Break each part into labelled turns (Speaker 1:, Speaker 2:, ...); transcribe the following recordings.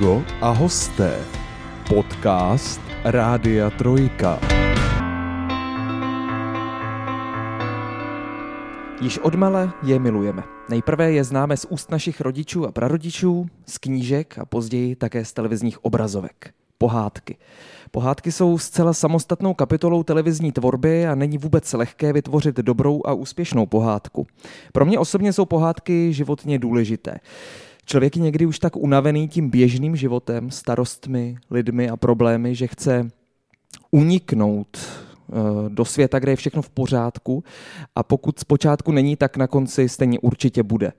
Speaker 1: Amigo a hosté. Podcast Rádia Trojka.
Speaker 2: Již odmala je milujeme. Nejprve je známe z úst našich rodičů a prarodičů, z knížek a později také z televizních obrazovek. Pohádky. Pohádky jsou zcela samostatnou kapitolou televizní tvorby a není vůbec lehké vytvořit dobrou a úspěšnou pohádku. Pro mě osobně jsou pohádky životně důležité. Člověk je někdy už tak unavený tím běžným životem, starostmi, lidmi a problémy, že chce uniknout eh, do světa, kde je všechno v pořádku a pokud zpočátku není, tak na konci stejně určitě bude.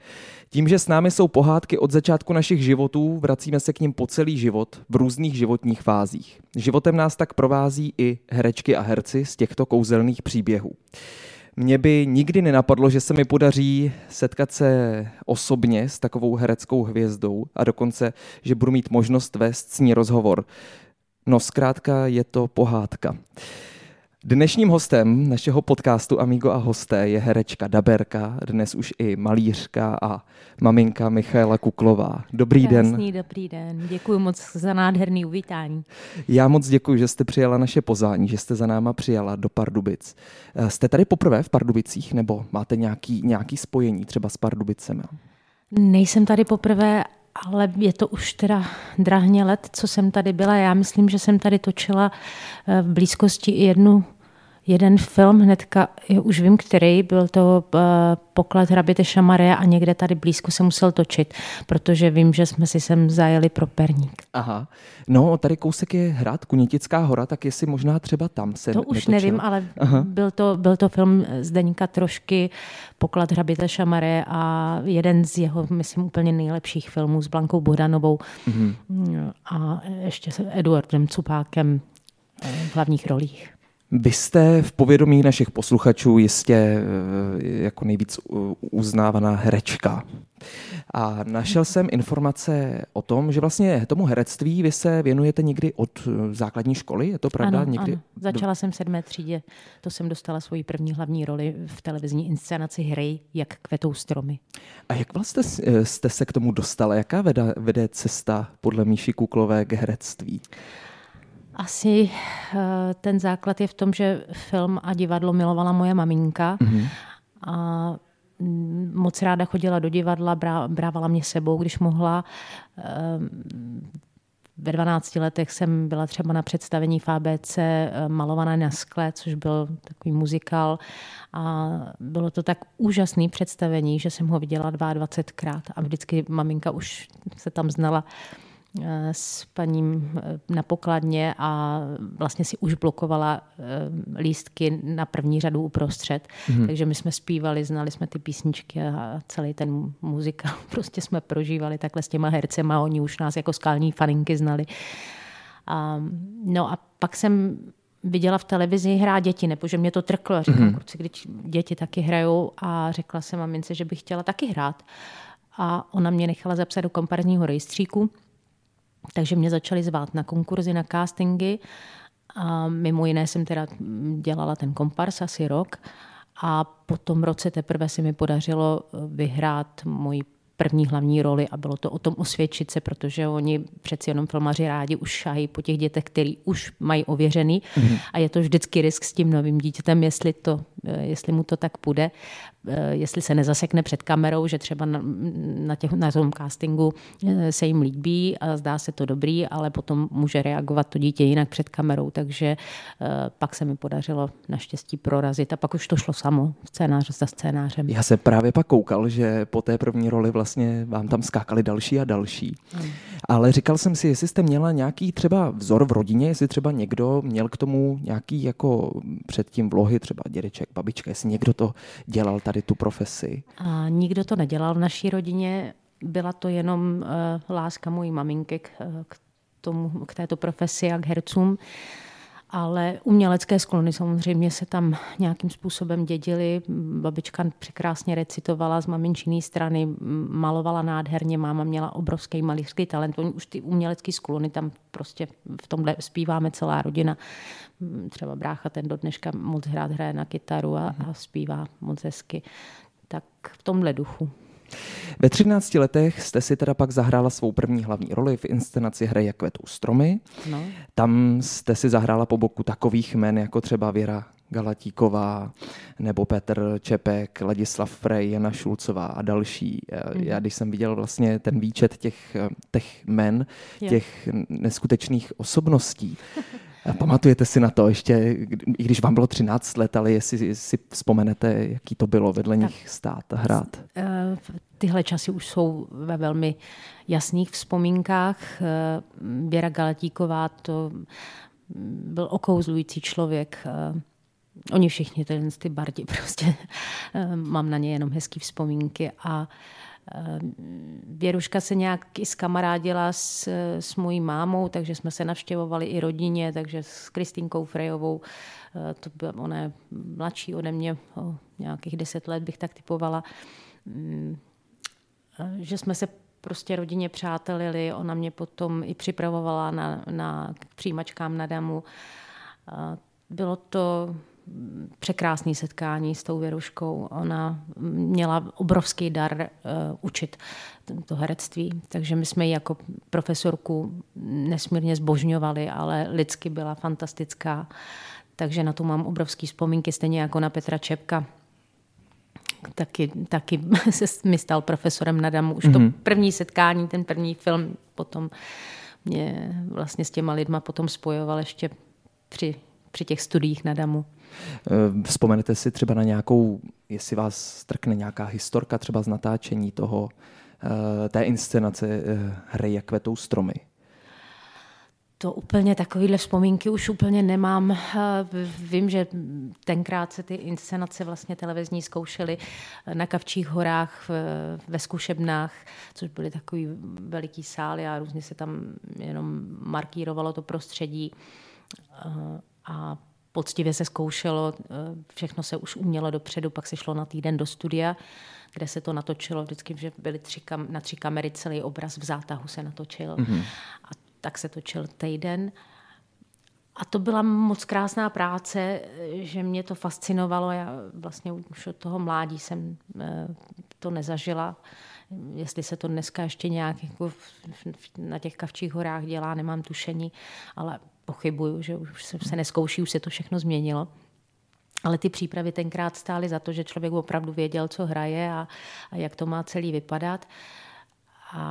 Speaker 2: Tím, že s námi jsou pohádky od začátku našich životů, vracíme se k ním po celý život v různých životních fázích. Životem nás tak provází i herečky a herci z těchto kouzelných příběhů. Mně by nikdy nenapadlo, že se mi podaří setkat se osobně s takovou hereckou hvězdou a dokonce, že budu mít možnost vést s ní rozhovor. No zkrátka je to pohádka. Dnešním hostem našeho podcastu Amigo a hosté je herečka Daberka, dnes už i malířka a maminka Michaela Kuklová. Dobrý
Speaker 3: Krásný,
Speaker 2: den.
Speaker 3: dobrý den. Děkuji moc za nádherný uvítání.
Speaker 2: Já moc děkuji, že jste přijala naše pozvání, že jste za náma přijala do Pardubic. Eh, Jste tady poprvé v Pardubicích nebo máte nějaký, nějaký spojení třeba s Pardubicemi?
Speaker 3: Nejsem tady poprvé, ale je to už teda drahně let, co jsem tady byla. Já myslím, že jsem tady točila eh, v blízkosti jednu jeden film hnedka, už vím, který, byl to uh, poklad hraběte Šamaria a někde tady blízko se musel točit, protože vím, že jsme si sem zajeli pro perník.
Speaker 2: Aha. No, tady kousek je hrad, Kunětická hora, tak jestli možná třeba tam se
Speaker 3: To už
Speaker 2: netočila.
Speaker 3: nevím, ale byl to, byl to film Zdeňka Trošky, Poklad hraběte Šamare a jeden z jeho, myslím, úplně nejlepších filmů s Blankou Bohdanovou mm-hmm. a ještě s Eduardem Cupákem eh, v hlavních rolích.
Speaker 2: Vy jste v povědomí našich posluchačů jistě eh, jako nejvíc uznávaná herečka. A našel jsem informace o tom, že vlastně tomu herectví vy se věnujete někdy od eh, základní školy, je to pravda?
Speaker 3: Ano,
Speaker 2: někdy?
Speaker 3: ano. Začala jsem v sedmé třídě, to jsem dostala svoji první hlavní roli v televizní inscenaci Hry, jak kvetou stromy.
Speaker 2: A jak vlastně jste se k tomu dostala? Jaká vede, vede cesta podle Míši Kuklové k herectví?
Speaker 3: Asi eh, ten základ je v tom, že film a divadlo milovala moje maminka mm-hmm. a mm, moc ráda chodila do divadla, brá, brávala mě sebou, když mohla. Ehm, Ve 12 letech jsem byla třeba na představení v ABC eh, Malované na skle, což byl takový muzikál. A bylo to tak úžasné představení, že jsem ho viděla 22krát a vždycky maminka už se tam znala s paním eh, na pokladně a vlastně si už blokovala eh, lístky na první řadu uprostřed. Mm-hmm. Takže my jsme zpívali, znali jsme ty písničky a celý ten muzikál prostě jsme prožívali takhle s těma hercema. Oni už nás jako skalní faninky znali. A, no a pak jsem viděla v televizi hrát děti, nebo že mě to trklo. A říkám, mm-hmm. kluci, když děti taky hrajou a řekla jsem mamince, že bych chtěla taky hrát. A ona mě nechala zapsat do komparzního rejstříku, takže mě začali zvát na konkurzy, na castingy. A mimo jiné jsem teda dělala ten kompars asi rok. A po tom roce teprve se mi podařilo vyhrát můj první hlavní roli a bylo to o tom osvědčit se, protože oni přeci jenom filmaři rádi už šahají po těch dětech, který už mají ověřený mm-hmm. a je to vždycky risk s tím novým dítětem, jestli, to, eh, jestli mu to tak půjde, eh, jestli se nezasekne před kamerou, že třeba na, na, těch, na tom castingu eh, se jim líbí a zdá se to dobrý, ale potom může reagovat to dítě jinak před kamerou, takže pak se mi podařilo naštěstí prorazit a pak už to šlo samo, scénář za scénářem.
Speaker 2: Já se právě pak koukal, že po té první roli vlastně vám tam skákali další a další. Hmm. Ale říkal jsem si, jestli jste měla nějaký třeba vzor v rodině, jestli třeba někdo měl k tomu nějaký jako předtím vlohy, třeba dědeček, babička, jestli někdo to dělal tady tu profesi.
Speaker 3: A nikdo to nedělal v naší rodině, byla to jenom uh, láska mojí maminky k, k, tomu, k této profesi a k hercům. Ale umělecké sklony samozřejmě se tam nějakým způsobem dědily. Babička překrásně recitovala z maminčiné strany, malovala nádherně, máma měla obrovský malířský talent. Oni už ty umělecké sklony tam prostě v tomhle zpíváme celá rodina. Třeba brácha ten do dneška moc hrát hraje na kytaru a, a zpívá moc hezky. Tak v tomhle duchu.
Speaker 2: Ve 13 letech jste si teda pak zahrála svou první hlavní roli v inscenaci hry Jak kvetou stromy. No. Tam jste si zahrála po boku takových men jako třeba Věra Galatíková nebo Petr Čepek, Ladislav Frej, Jana Šulcová a další. Mm. Já když jsem viděl vlastně ten výčet těch, těch men, těch neskutečných osobností, Pamatujete si na to ještě, i když vám bylo 13 let, ale jestli si vzpomenete, jaký to bylo vedle tak, nich stát a hrát?
Speaker 3: Eh, tyhle časy už jsou ve velmi jasných vzpomínkách. Eh, Věra Galatíková to byl okouzlující člověk. Eh, oni všichni, ten ty bardi prostě, mám na ně jenom hezké vzpomínky a Věruška se nějak i skamarádila s, s mojí mámou, takže jsme se navštěvovali i rodině, takže s Kristýnkou Frejovou, eh, to byla, ona mladší ode mě, o nějakých deset let bych tak typovala, mm, že jsme se prostě rodině přátelili, ona mě potom i připravovala na, na přijímačkám na damu. Bylo to překrásné setkání s tou Věruškou. Ona měla obrovský dar uh, učit to herectví, takže my jsme ji jako profesorku nesmírně zbožňovali, ale lidsky byla fantastická. Takže na to mám obrovský vzpomínky, stejně jako na Petra Čepka. Taky, taky se mi stal profesorem na Damu. Už mm-hmm. to mhm. první setkání, ten první film potom mě vlastně s těma lidma potom spojoval ještě při, při těch studiích na Damu.
Speaker 2: Eh, vzpomenete si třeba na nějakou, jestli vás strkne nějaká historka třeba z natáčení toho, eh, té inscenace eh, hry Jak kvetou stromy?
Speaker 3: To úplně takovýhle vzpomínky už úplně nemám. Vím, že tenkrát se ty inscenace vlastně televizní zkoušely na Kavčích horách ve zkušebnách, což byly takový veliký sály a různě se tam jenom markírovalo to prostředí. A poctivě se zkoušelo, eh, všechno se už umělo dopředu, pak se šlo na týden do studia, kde se to natočilo vždycky, že byly tři kam, na tři kamery celý obraz v zátahu se natočil. Mm-hmm. A tak se točil týden. A to byla moc krásná práce, že mě to fascinovalo. Já vlastně už od toho mládí jsem eh, to nezažila. Jestli se to dneska ještě nějak jako na těch kavčích horách dělá, nemám tušení, ale pochybuju, že už se neskouší, už se to všechno změnilo. Ale ty přípravy tenkrát stály za to, že člověk opravdu věděl, co hraje a, a jak to má celý vypadat. A,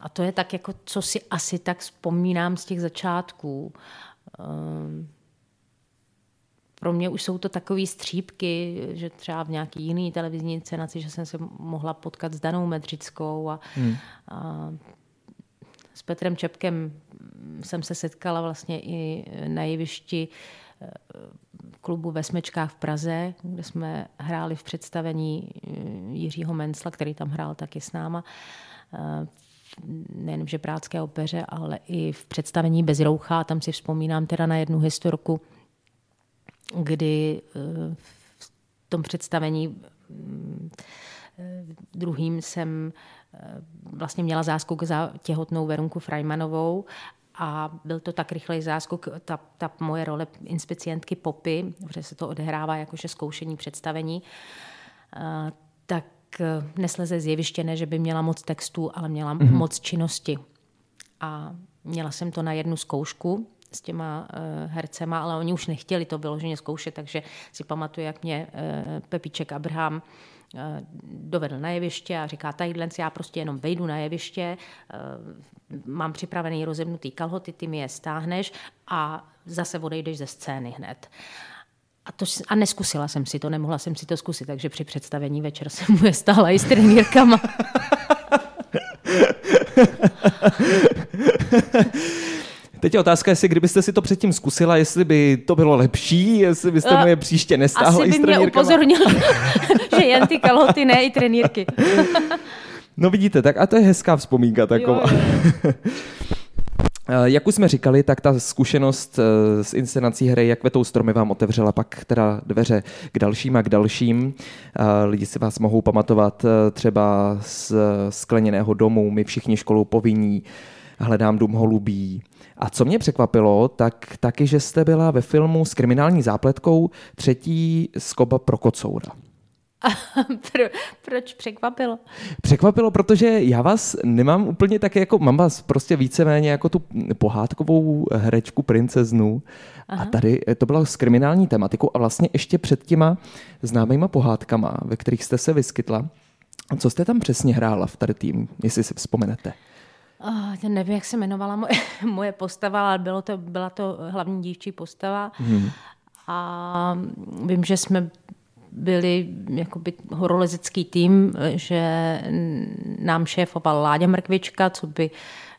Speaker 3: a to je tak, jako, co si asi tak vzpomínám z těch začátků. Um, pro mě už jsou to takové střípky, že třeba v nějaký jiný televizní inscenaci, že jsem se mohla potkat s Danou Medřickou a, hmm. a s Petrem Čepkem jsem se setkala vlastně i na jevišti eh, klubu ve Smečkách v Praze, kde jsme hráli v představení eh, Jiřího Mencla, který tam hrál taky s náma eh, nejen v žebrácké opeře, ale i v představení Bezroucha. Tam si vzpomínám teda na jednu historku, kdy v tom představení druhým jsem vlastně měla záskok za těhotnou Verunku Frajmanovou a byl to tak rychlý záskok, ta, ta moje role inspicientky Popy, protože se to odehrává jakože zkoušení představení, eh, tak eh, nesleze z jeviště, ne, že by měla moc textu, ale měla mm-hmm. moc činnosti. A měla jsem to na jednu zkoušku s těma uh, hercema, ale oni už nechtěli to vyloženě zkoušet, takže si pamatuju, jak mě uh, Pepíček Abraham Eh, dovedl na jeviště a říká, tadyhle já prostě jenom vejdu na jeviště, eh, mám připravený rozebnutý kalhoty, ty mi je stáhneš a zase odejdeš ze scény hned. A, to, a neskusila jsem si to, nemohla jsem si to zkusit, takže při představení večer jsem mu je stála i s trenýrkama.
Speaker 2: Teď je otázka, jestli kdybyste si to předtím zkusila, jestli by to bylo lepší, jestli byste mu je příště nestáhla
Speaker 3: Asi by mě upozornil, že jen ty kalhoty, ne i trenýrky.
Speaker 2: no vidíte, tak a to je hezká vzpomínka taková. Jo, jo. Eh, jak už jsme říkali, tak ta zkušenost eh, s inscenací hry Jak vetou stromy vám otevřela pak teda dveře k dalším a k dalším. Eh, lidi si vás mohou pamatovat třeba z skleněného domu, my všichni školou povinní, hledám dům holubí, a co mě překvapilo, tak taky, že jste byla ve filmu s kriminální zápletkou třetí skoba pro kocoura.
Speaker 3: Pro, proč překvapilo?
Speaker 2: Překvapilo, protože já vás nemám úplně tak jako, mám vás prostě víceméně jako tu pohádkovou herečku princeznu Aha. a tady to bylo s kriminální tematikou a vlastně ještě před těma známýma pohádkama, ve kterých jste se vyskytla. Co jste tam přesně hrála v tady tým, jestli si vzpomenete?
Speaker 3: Oh, nevím, jak se jmenovala moje, moje postava, ale bylo to, byla to hlavní dívčí postava. Hmm. A vím, že jsme byli jakoby horolezecký tým, že nám šéfoval Láďa Mrkvička, co by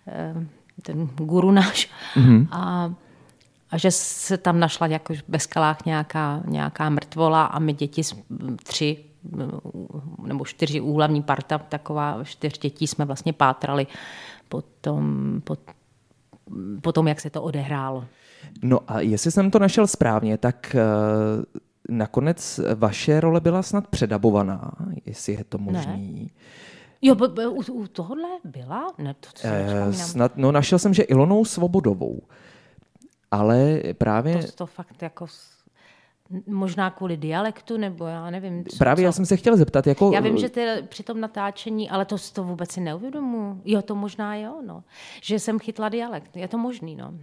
Speaker 3: eh, ten guru náš. Mm-hmm. A, a že se tam našla jako ve skalách nějaká, nějaká mrtvola a my děti tři nebo čtyři úhlavní parta, taková čtyř dětí jsme vlastně pátrali po tom, po, po tom, jak se to odehrálo.
Speaker 2: No a jestli jsem to našel správně, tak uh nakonec vaše role byla snad předabovaná, jestli je to možný. Ne.
Speaker 3: Jo, u, u tohohle byla? Ne, to
Speaker 2: e, snad, no našel jsem, že Ilonou Svobodovou. Ale právě...
Speaker 3: To, to fakt jako možná kvůli dialektu, nebo já nevím.
Speaker 2: Co, Právě co? já jsem se chtěl zeptat. Jako...
Speaker 3: Já vím, že ty při tom natáčení, ale to, to vůbec si neuvědomu. Jo, to možná jo, no. Že jsem chytla dialekt. Je to možný, no.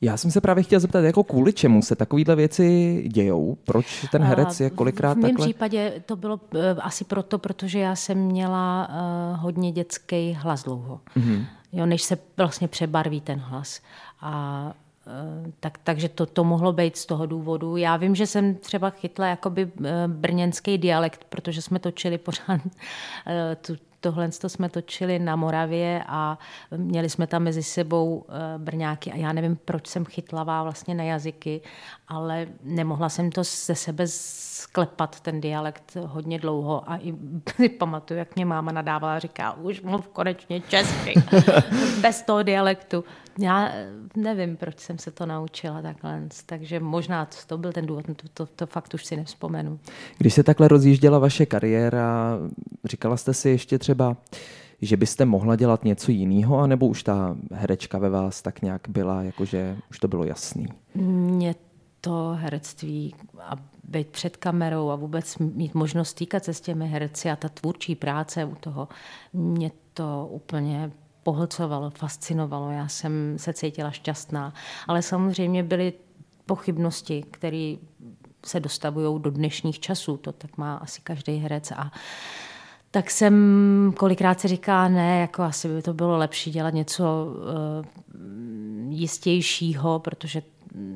Speaker 2: Já jsem se právě chtěl zeptat, jako kvůli čemu se takovéhle věci dějou? Proč ten herec je kolikrát
Speaker 3: takhle?
Speaker 2: V mém
Speaker 3: takhle... případě to bylo uh, asi proto, protože já jsem měla uh, hodně dětský hlas dlouho. Mm-hmm. Jo, než se vlastně přebarví ten hlas. A tak, takže to, to mohlo být z toho důvodu. Já vím, že jsem třeba chytla jakoby brněnský dialekt, protože jsme točili pořád tu, Tohle jsme točili na Moravě a měli jsme tam mezi sebou eh, brňáky a já nevím, proč jsem chytlavá vlastně na jazyky, ale nemohla jsem to ze sebe sklepat, ten dialekt, hodně dlouho a i si pamatuju, jak mě máma nadávala a říká, už mluv konečně česky, bez toho dialektu. Já nevím, proč jsem se to naučila takhle, takže možná to byl ten důvod, to, to, to fakt už si nevzpomenu.
Speaker 2: Když se takhle rozjížděla vaše kariéra, říkala jste si ještě třeba, že byste mohla dělat něco jiného, anebo už ta herečka ve vás tak nějak byla, jakože už to bylo jasný?
Speaker 3: Mně to herectví a být před kamerou a vůbec mít možnost týkat se s těmi herci a ta tvůrčí práce u toho, mě to úplně pohlcovalo, fascinovalo. Já jsem se cítila šťastná. Ale samozřejmě byly pochybnosti, které se dostavují do dnešních časů. To tak má asi každý herec. A tak jsem kolikrát si říká, ne, jako asi by to bylo lepší dělat něco uh, jistějšího, protože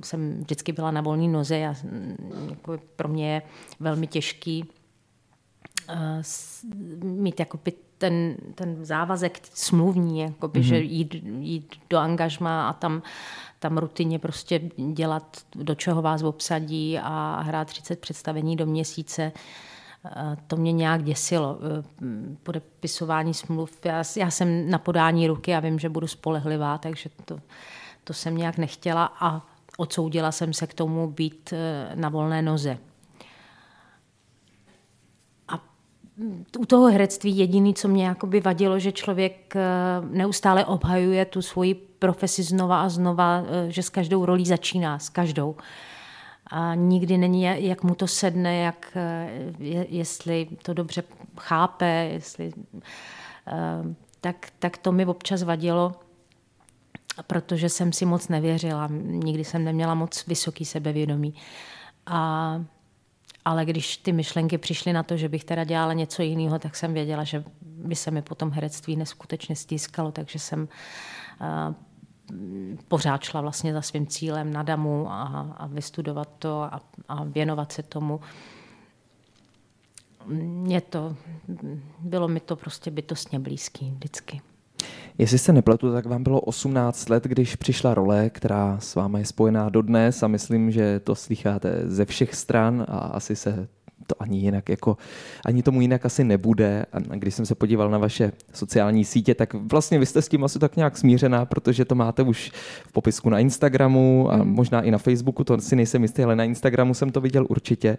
Speaker 3: jsem vždycky byla na volné noze a jako pro mě je velmi těžký uh, mít jako ten, ten závazek smluvní, jakoby, mm-hmm. že jít, jít do angažma a tam, tam rutině prostě dělat, do čeho vás obsadí a hrát 30 představení do měsíce, eh, to mě nějak děsilo. Eh, podepisování smluv, já, já jsem na podání ruky a vím, že budu spolehlivá, takže to, to jsem nějak nechtěla a odsoudila jsem se k tomu být eh, na volné noze. u toho herectví jediný, co mě jakoby vadilo, že člověk eh, neustále obhajuje tu svoji profesi znova a znova, eh, že s každou rolí začíná, s každou. A nikdy není, jak mu to sedne, jak, jestli to dobře chápe, jestli, tak, tak to mi občas vadilo, protože jsem si moc nevěřila. Nikdy jsem neměla moc vysoký sebevědomí. A ale když ty myšlenky přišly na to, že bych teda dělala něco jiného, tak jsem věděla, že by se mi potom herectví neskutečně stýskalo, takže jsem uh, pořád šla vlastně za svým cílem na damu a, a vystudovat to a, a věnovat se tomu. Mě to, bylo mi to prostě bytostně blízký vždycky.
Speaker 2: Jestli se nepletu, tak vám bylo 18 let, když přišla role, která s vámi je spojená dodnes a myslím, že to slycháte ze všech stran a asi se to ani jinak jako, ani tomu jinak asi nebude. A když jsem se podíval na vaše sociální sítě, tak vlastně vy jste s tím asi tak nějak smířená, protože to máte už v popisku na Instagramu a hmm. možná i na Facebooku, to si nejsem jistý, ale na Instagramu jsem to viděl určitě.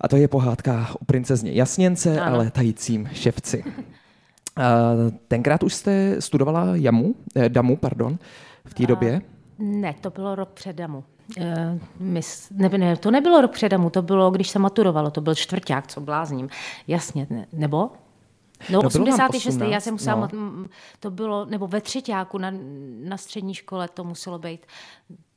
Speaker 2: A to je pohádka o princezně Jasněnce ano. a letajícím ševci. Tenkrát už jste studovala jamu, eh, damu, pardon, v té době?
Speaker 3: Ne, to bylo rok před Damu. Uh, mys, ne, ne, to nebylo rok před Damu, to bylo, když se maturovalo, to byl čtvrták, co blázním. Jasně, ne, nebo? No, no 86. 18, já jsem musela, no. to bylo, nebo ve třetíku na, na střední škole to muselo být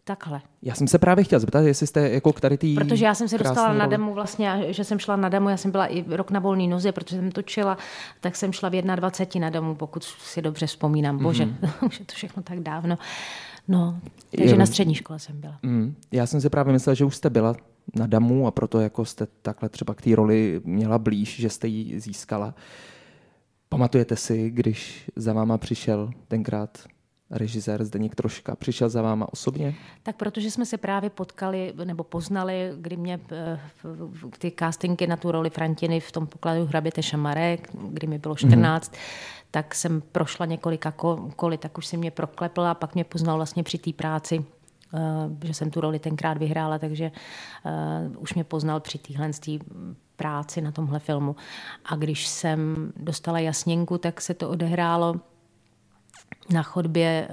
Speaker 3: takhle.
Speaker 2: Já jsem se právě chtěla zeptat, jestli jste jako k tady tý
Speaker 3: Protože já jsem se dostala na demo vlastně, že jsem šla na demo, já jsem byla i rok na volný noze, protože jsem točila, tak jsem šla v 21 na demo, pokud si dobře vzpomínám. Bože, mm-hmm. už je to všechno tak dávno. No, takže na střední škole jsem byla.
Speaker 2: Mm, já jsem si právě myslela, že už jste byla na damu a proto jako jste takhle třeba k té roli měla blíž, že jste ji získala. Pamatujete si, když za váma přišel tenkrát režisér Zdeněk Troška. Přišel za váma osobně?
Speaker 3: Tak protože jsme se právě potkali nebo poznali, kdy mě eh, ty castingy na tu roli Frantiny v tom pokladu Hraběte Šamarek, kdy mi bylo 14, mm-hmm. tak jsem prošla několika koly, tak už si mě proklepl a pak mě poznal vlastně při té práci eh, že jsem tu roli tenkrát vyhrála, takže uh, už mě poznal při téhle práci na tomhle filmu. A když jsem dostala jasněnku, tak se to odehrálo na chodbě eh,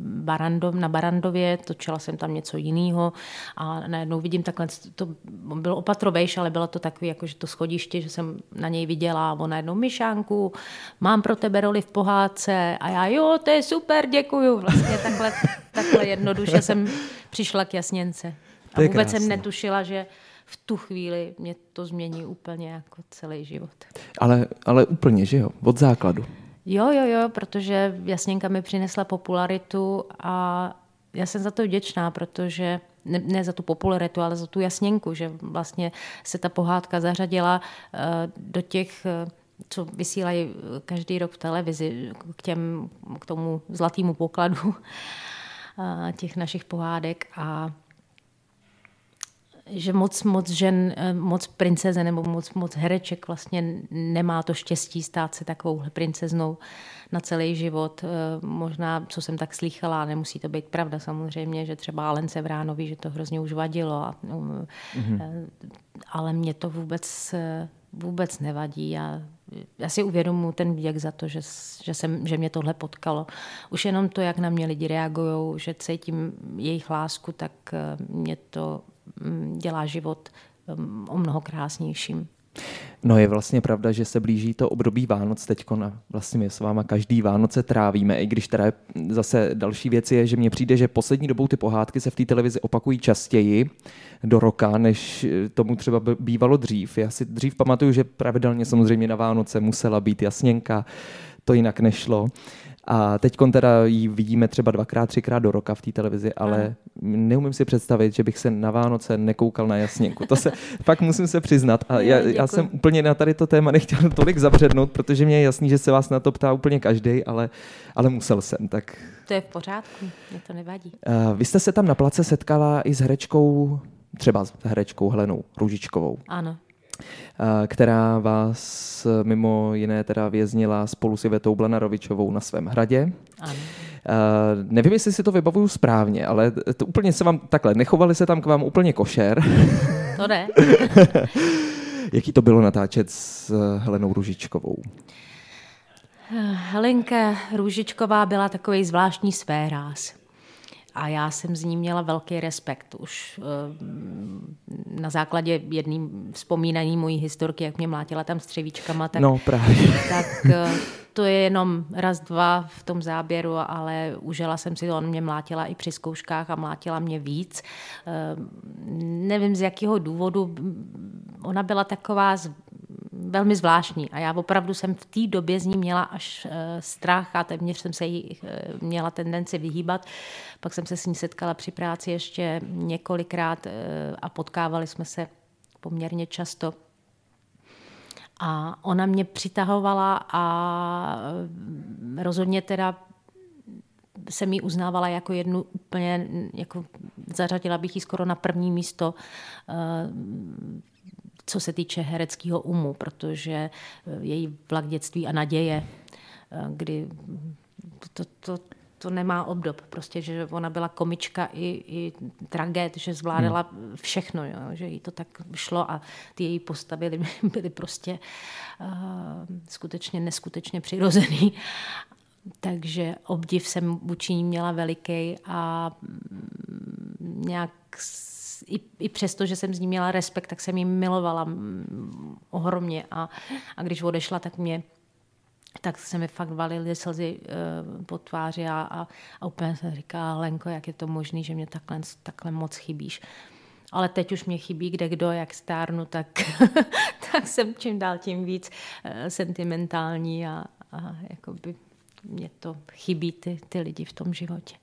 Speaker 3: Barandov, na Barandově, točila jsem tam něco jiného a najednou vidím takhle, to bylo opatrovejš, ale bylo to takový, jako, že to schodiště, že jsem na něj viděla a on najednou Myšánku, mám pro tebe roli v pohádce a já jo, to je super, děkuju. Vlastně takhle, takhle jednoduše jsem přišla k jasněnce. A vůbec krásné. jsem netušila, že v tu chvíli mě to změní úplně jako celý život.
Speaker 2: Ale, ale úplně, že jo? Od základu.
Speaker 3: Jo, jo, jo, protože Jasněnka mi přinesla popularitu a já jsem za to vděčná, protože ne, ne za tu popularitu, ale za tu Jasněnku, že vlastně se ta pohádka zařadila uh, do těch uh, co vysílají každý rok v televizi k, těm, k tomu zlatému pokladu těch našich pohádek a že moc, moc žen, eh, moc princeze nebo moc, moc hereček vlastně nemá to štěstí stát se takovou princeznou na celý život. Eh, možná, co jsem tak slýchala, nemusí to být pravda samozřejmě, že třeba Alence Vránovi, že to hrozně už vadilo. A, mm-hmm. Ale mě to vůbec, vůbec nevadí. Já, já si uvědomuji ten věk za to, že, že, jsem, že mě tohle potkalo. Už jenom to, jak na mě lidi reagují, že cítím jejich lásku, tak mě to dělá život mm, o mnoho krásnějším.
Speaker 2: No je vlastně pravda, že se blíží to období Vánoc teďko na vlastně my s váma každý Vánoce trávíme, i když teda zase další věc je, že mně přijde, že poslední dobou ty pohádky se v té televizi opakují častěji do roka, než tomu třeba bývalo dřív. Já si dřív pamatuju, že pravidelně samozřejmě na Vánoce musela být jasněnka, to jinak nešlo. A teď teda ji vidíme třeba dvakrát, třikrát do roka v té televizi, ale neumím si představit, že bych se na Vánoce nekoukal na jasněnku. To se fakt musím se přiznat. A já, já jsem úplně na tady to téma nechtěl tolik zabřednout, protože mě je jasný, že se vás na to ptá úplně každý, ale, ale musel jsem. Tak...
Speaker 3: To je v pořádku, mě to nevadí.
Speaker 2: Uh, vy jste se tam na place setkala i s herečkou, třeba s herečkou Helenou Růžičkovou.
Speaker 3: Ano
Speaker 2: která vás mimo jiné teda věznila spolu s Ivetou Blenarovičovou na svém hradě.
Speaker 3: Ano.
Speaker 2: Uh, nevím, jestli si to vybavuju správně, ale to úplně se vám takhle, nechovali se tam k vám úplně košer.
Speaker 3: To ne.
Speaker 2: Jaký to bylo natáčet s Helenou Ružičkovou?
Speaker 3: Helenka Růžičková byla takový zvláštní sféráz a já jsem z ní měla velký respekt. Už eh, na základě jedným vzpomínaní mojí historky, jak mě mlátila tam střevíčkama, tak,
Speaker 2: no, právě.
Speaker 3: tak eh, to je jenom raz, dva v tom záběru, ale užila jsem si to, on mě mlátila i při zkouškách a mlátila mě víc. Eh, nevím z jakého důvodu, ona byla taková velmi zvláštní a já opravdu jsem v té době z ní měla až eh, strach a téměř jsem se jí eh, měla tendenci vyhýbat. Pak jsem se s ní setkala při práci ještě několikrát eh, a potkávali jsme se poměrně často. A ona mě přitahovala a rozhodně teda jsem ji uznávala jako jednu úplně, jako zařadila bych ji skoro na první místo co se týče hereckého umu, protože eh, její vlak dětství a naděje, eh, kdy to, to, to nemá obdob. Prostě, že ona byla komička i, i tragéd, že zvládala hmm. všechno, jo, že jí to tak šlo a ty její postavy byly prostě uh, skutečně neskutečně přirozený. takže obdiv jsem vůči ní měla veliký a mm, nějak i, i přesto, že jsem z ní měla respekt, tak jsem ji milovala ohromně a, a když odešla, tak mě tak se mi fakt valily slzy uh, po tváři a, a, a úplně se říká, Lenko, jak je to možné, že mě takhle, takhle moc chybíš. Ale teď už mě chybí kde kdo, jak stárnu, tak, tak jsem čím dál tím víc uh, sentimentální a, a jakoby mě to chybí ty, ty lidi v tom životě.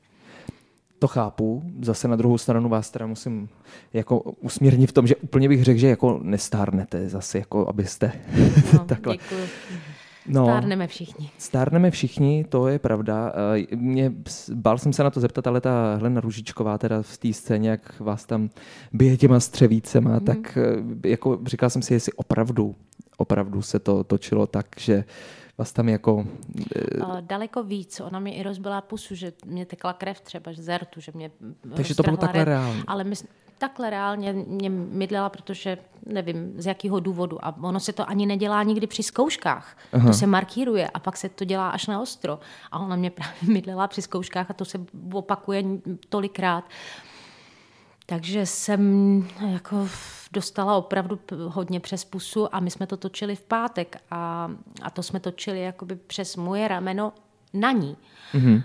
Speaker 2: To chápu. Zase na druhou stranu vás teda musím jako usmírnit v tom, že úplně bych řekl, že jako nestárnete zase, jako abyste no, takhle.
Speaker 3: Děkuju. No, stárneme všichni.
Speaker 2: Stárneme všichni, to je pravda. Mě, bál jsem se na to zeptat, ale ta Helena Ružičková teda v té scéně, jak vás tam bije těma střevícema, mm. tak eh, jako říkal jsem si, jestli opravdu, opravdu se to točilo tak, že vás tam jako...
Speaker 3: Uh, daleko víc. Ona mě i rozbila pusu, že mě tekla krev třeba z rtu, že mě
Speaker 2: Takže to bylo takhle reálně.
Speaker 3: Ale my, takhle reálně mě mydlela, protože nevím z jakého důvodu. A ono se to ani nedělá nikdy při zkouškách. Aha. To se markíruje a pak se to dělá až na ostro. A ona mě právě mydlela při zkouškách a to se opakuje tolikrát. Takže jsem jako dostala opravdu hodně přes pusu a my jsme to točili v pátek a, a to jsme točili jakoby přes moje rameno na ní. Mm-hmm.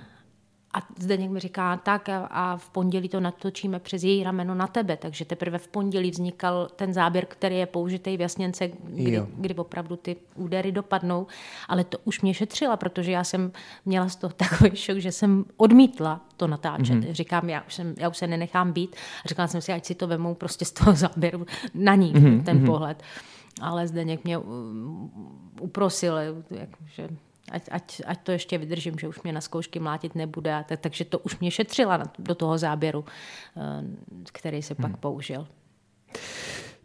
Speaker 3: A Zdeněk mi říká, tak a, a v pondělí to natočíme přes její rameno na tebe, takže teprve v pondělí vznikal ten záběr, který je použitý v jasněnce, kdy, kdy opravdu ty údery dopadnou. Ale to už mě šetřila, protože já jsem měla z toho takový šok, že jsem odmítla to natáčet. Mm-hmm. Říkám, já už, jsem, já už se nenechám být. Říkala jsem si, ať si to vemou prostě z toho záběru na ní, mm-hmm. ten mm-hmm. pohled. Ale Zdeněk mě uprosil, že ať, ať, ať to ještě vydržím, že už mě na zkoušky mlátit nebude. Tak, takže to už mě šetřila do toho záběru, eh, který se pak hmm. použil.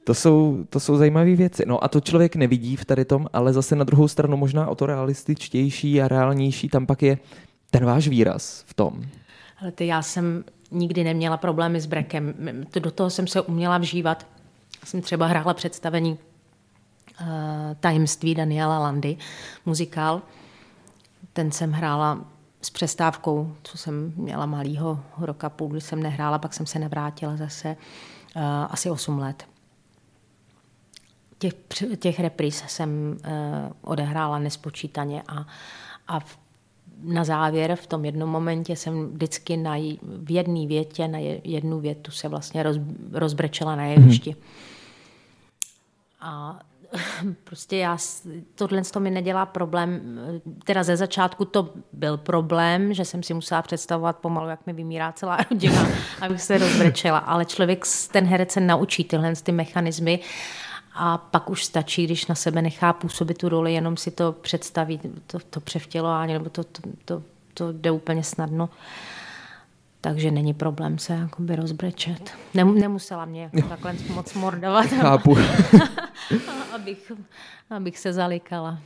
Speaker 2: To jsou, to jsou zajímavé věci. No a to člověk nevidí v tady tom, ale zase na druhou stranu možná o to realističtější a reálnější tam pak je ten váš výraz v tom.
Speaker 3: Ale ty já jsem nikdy neměla problémy s brekem. Do toho jsem se uměla vžívat. Jsem třeba hrála představení uh, Tajemství Daniela Landy, muzikál ten jsem hrála s přestávkou, co jsem měla malýho roka půl, kdy jsem nehrála, pak jsem se nevrátila zase uh, asi 8 let. Těch, těch repríz jsem uh, odehrála nespočítaně a, a v, na závěr v tom jednom momentě jsem vždycky na, v jedné větě, na jednu větu se vlastně roz, rozbrečela na jevišti. Mm-hmm. A prostě já, tohle to mi nedělá problém. Teda ze začátku to byl problém, že jsem si musela představovat pomalu, jak mi vymírá celá rodina, abych se rozbrečela. Ale člověk, ten herec se naučí tyhle ty mechanismy a pak už stačí, když na sebe nechá působit tu roli, jenom si to představí, to, to převtělování, nebo to, to, to, to jde úplně snadno. Uh, takže není problém se jakoby rozbrečet. Nemusela mě jako takhle moc mordovat.
Speaker 2: Chápu.
Speaker 3: abych, abych se zalikala.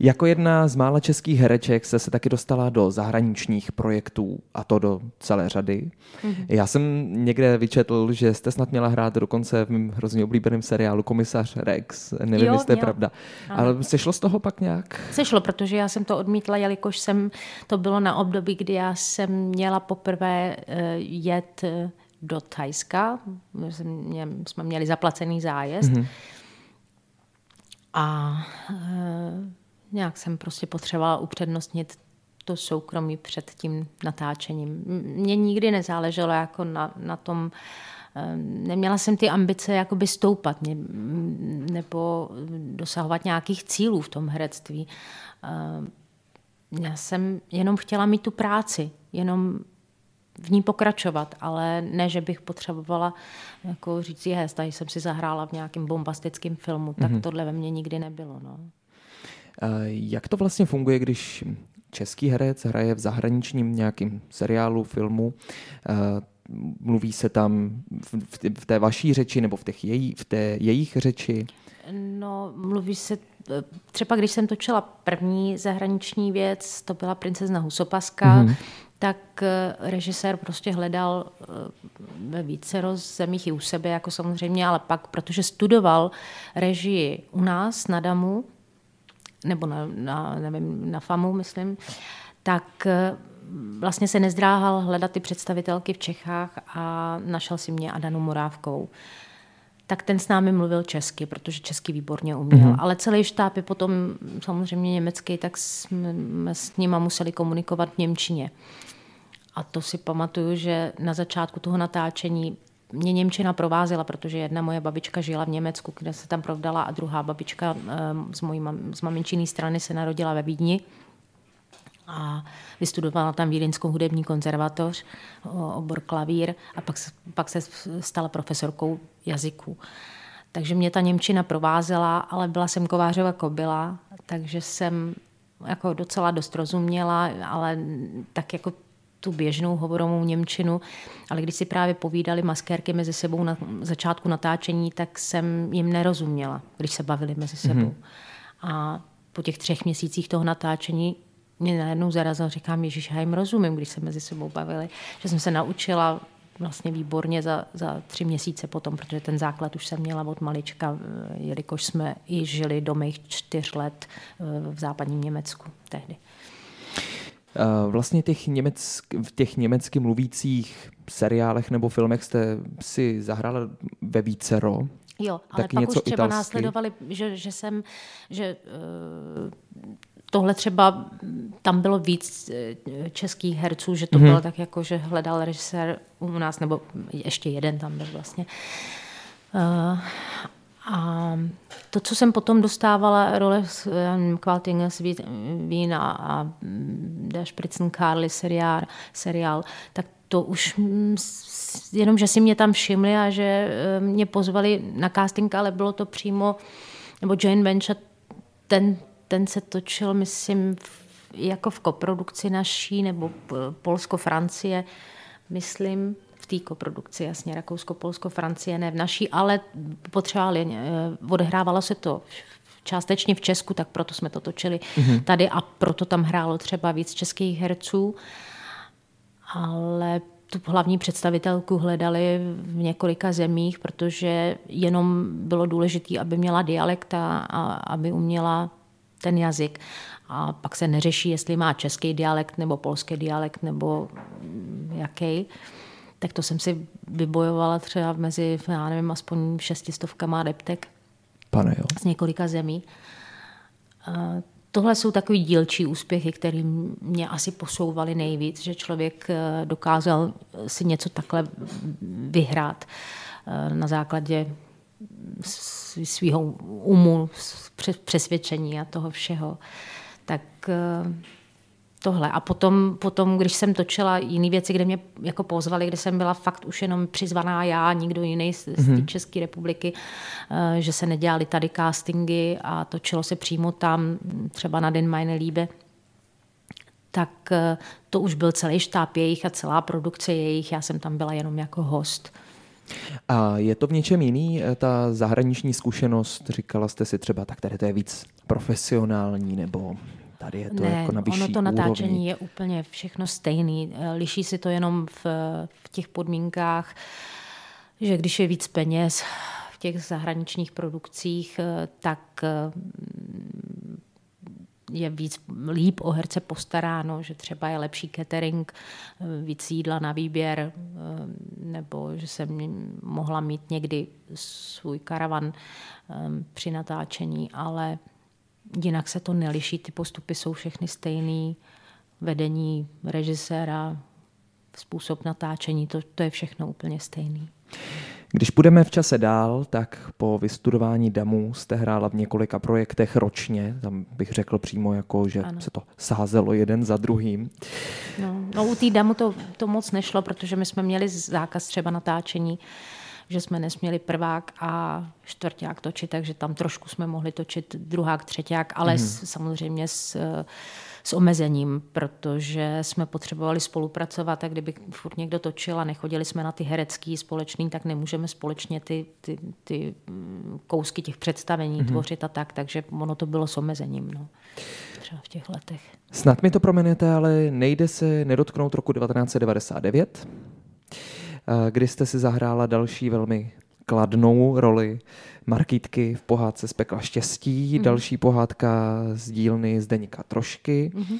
Speaker 2: Jako jedna z mála českých hereček se se taky dostala do zahraničních projektů a to do celé řady. Mm-hmm. Já jsem někde vyčetl, že jste snad měla hrát dokonce v mém hrozně oblíbeném seriálu Komisař Rex. Nevím, jo, jestli je pravda. Ano. Ale sešlo z toho pak nějak?
Speaker 3: Sešlo, protože já jsem to odmítla, jelikož jsem, to bylo na období, kdy já jsem měla poprvé uh, jet eh, do Thajska. My jsme měli zaplacený zájezd. Mm-hmm. A uh, nějak jsem prostě potřebovala upřednostnit to soukromí před tím natáčením. Mně nikdy nezáleželo jako na, na tom, eh, neměla jsem ty ambice jakoby stoupat mě, nebo dosahovat nějakých cílů v tom herectví. Eh, já jsem jenom chtěla mít tu práci, jenom v ní pokračovat, ale ne, že bych potřebovala jako říct, je, tady jsem si zahrála v nějakém bombastickém filmu, tak mm-hmm. tohle ve mně nikdy nebylo. No.
Speaker 2: Jak to vlastně funguje, když český herec hraje v zahraničním nějakým seriálu, filmu, mluví se tam v té vaší řeči nebo v, těch její, v té jejich řeči?
Speaker 3: No, mluví se, třeba když jsem točila první zahraniční věc, to byla princezna Husopaska, mm-hmm. tak eh, režisér prostě hledal eh, ve více zemích i u sebe, jako samozřejmě, ale pak, protože studoval režii u nás na Damu, nebo na, na, nevím, na FAMu, myslím, tak eh, vlastně se nezdráhal hledat ty představitelky v Čechách a našel si mě Adanu Morávkou tak ten s námi mluvil česky, protože česky výborně uměl. Mm-hmm. Ale celý štáb je potom samozřejmě německý, tak jsme s nima museli komunikovat v Němčině. A to si pamatuju, že na začátku toho natáčení mě Němčina provázela, protože jedna moje babička žila v Německu, kde se tam provdala a druhá babička ehm, z mojí z maminčiny strany se narodila ve Vídni a vystudovala tam Vídeňskou hudební konzervatoř, obor klavír a pak, pak se stala profesorkou jazyků. Takže mě ta Němčina provázela, ale byla jsem kovářova kobila, takže jsem jako docela dost rozuměla, ale tak jako tu běžnou hovorovou Němčinu, ale když si právě povídali maskérky mezi sebou na začátku natáčení, tak jsem jim nerozuměla, když se bavili mezi sebou. Mm-hmm. A po těch třech měsících toho natáčení mě najednou zarazil, říkám, Ježíš, já jim rozumím, když se mezi sebou bavili, že jsem se naučila vlastně výborně za, za tři měsíce potom, protože ten základ už jsem měla od malička, jelikož jsme i žili do mých čtyř let eh, v západním Německu tehdy.
Speaker 2: Vlastně těch německ, v těch německy mluvících seriálech nebo filmech jste si zahrála ve vícero.
Speaker 3: Jo, ale tak pak něco už třeba italsky. následovali, že, že jsem, že uh, tohle třeba, tam bylo víc eh, českých herců, že to mm-hmm. bylo tak jako, že hledal režisér u nás, nebo ještě jeden tam byl vlastně. Uh, a to, co jsem potom dostávala, role s Qualtingers Wien a, Der Spritzen Carly seriál, seriál, tak to už jenom, že si mě tam všimli a že eh, mě pozvali na casting, ale bylo to přímo, nebo Jane Bencha, ten ten se točil, myslím, jako v koprodukci naší, nebo Polsko-Francie, myslím, té koprodukci, jasně, Rakousko-Polsko-Francie, ne v naší, ale potřebovali, eh, odehrávalo se to částečně v Česku, tak proto jsme to točili mm-hmm. tady a proto tam hrálo třeba víc českých herců, ale tu hlavní představitelku hledali v několika zemích, protože jenom bylo důležité, aby měla dialekt a, a aby uměla ten jazyk. A pak se neřeší, jestli má český dialekt nebo polský dialekt nebo jaký. Tak to jsem si vybojovala třeba mezi, já nevím, aspoň šestistovkama adeptek.
Speaker 2: Pane jo.
Speaker 3: Z několika zemí. Tohle jsou takový dílčí úspěchy, které mě asi posouvaly nejvíc, že člověk eh, dokázal si něco takhle vyhrát eh, na základě svého umu, přesvědčení a toho všeho. Tak eh, tohle. A potom, potom, když jsem točila jiné věci, kde mě jako pozvali, kde jsem byla fakt už jenom přizvaná já, nikdo jiný z, z mm-hmm. České republiky, eh, že se nedělali tady castingy a točilo se přímo tam, třeba na Den Meine Liebe, tak eh, to už byl celý štáb jejich a celá produkce jejich. Já jsem tam byla jenom jako host.
Speaker 2: A je to v něčem jiný, eh, ta zahraniční zkušenost? Říkala jste si třeba, tak tady to je víc profesionální, nebo tady je to
Speaker 3: ne,
Speaker 2: jako na vyšší
Speaker 3: ono to natáčení
Speaker 2: úrovni.
Speaker 3: je úplně všechno stejný. Eh, liší si to jenom v, v těch podmínkách, že když je víc peněz v těch zahraničních produkcích, eh, tak je víc líp o herce postaráno, že třeba je lepší catering, víc jídla na výběr, nebo že jsem mohla mít někdy svůj karavan při natáčení, ale jinak se to neliší, ty postupy jsou všechny stejný, vedení režiséra, způsob natáčení, to, to je všechno úplně stejný.
Speaker 2: Když půjdeme v čase dál, tak po vystudování DAMu jste hrála v několika projektech ročně. Tam bych řekl přímo, jako, že ano. se to sázelo jeden za druhým.
Speaker 3: No, no u té DAMu to, to moc nešlo, protože my jsme měli zákaz třeba natáčení, že jsme nesměli prvák a čtvrták točit, takže tam trošku jsme mohli točit druhák, třetíák, ale mm. s, samozřejmě s s omezením, protože jsme potřebovali spolupracovat a kdyby furt někdo točil a nechodili jsme na ty herecký společný, tak nemůžeme společně ty, ty, ty mm, kousky těch představení mm-hmm. tvořit a tak, takže ono to bylo s omezením. No. Třeba v těch letech.
Speaker 2: Snad mi to promenete, ale nejde se nedotknout roku 1999, eh, kdy jste si zahrála další velmi kladnou roli Markítky v pohádce z pekla štěstí, mm. další pohádka z dílny Zdeníka Trošky. Mm-hmm.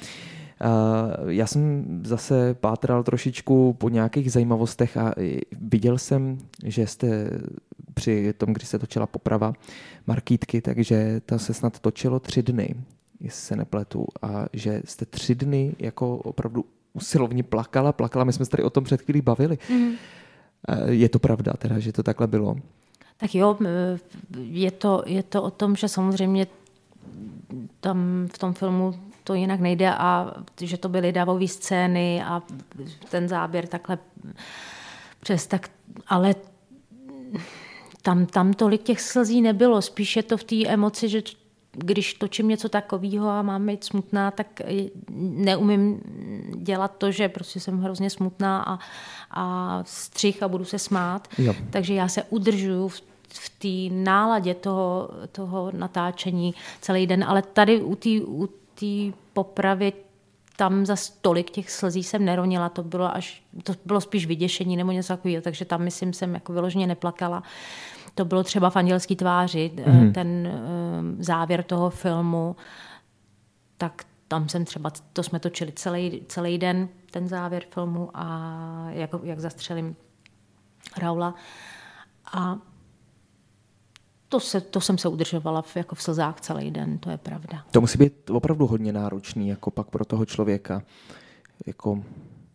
Speaker 2: Já jsem zase pátral trošičku po nějakých zajímavostech a viděl jsem, že jste při tom, kdy se točila poprava Markítky, takže to se snad točilo tři dny, jestli se nepletu, a že jste tři dny jako opravdu usilovně plakala, plakala, my jsme se tady o tom před chvílí bavili. Mm. Je to pravda teda, že to takhle bylo?
Speaker 3: Tak jo, je to, je to o tom, že samozřejmě tam v tom filmu to jinak nejde a že to byly davové scény a ten záběr takhle přes tak, ale tam, tam tolik těch slzí nebylo, spíš je to v té emoci, že když točím něco takového a mám být smutná, tak neumím dělat to, že prostě jsem hrozně smutná a, a střih a budu se smát. Jo. Takže já se udržuju v v té náladě toho, toho natáčení celý den, ale tady u té u popravy tam za tolik těch slzí jsem neronila, to bylo až, to bylo spíš vyděšení nebo něco takového, takže tam myslím jsem jako vyloženě neplakala. To bylo třeba v Andělský tváři, mm-hmm. ten um, závěr toho filmu, tak tam jsem třeba, to jsme točili celý, celý den, ten závěr filmu a jak, jak zastřelím Raula. A to, se, to jsem se udržovala v, jako v slzách celý den, to je pravda.
Speaker 2: To musí být opravdu hodně náročný, jako pak pro toho člověka. Jako...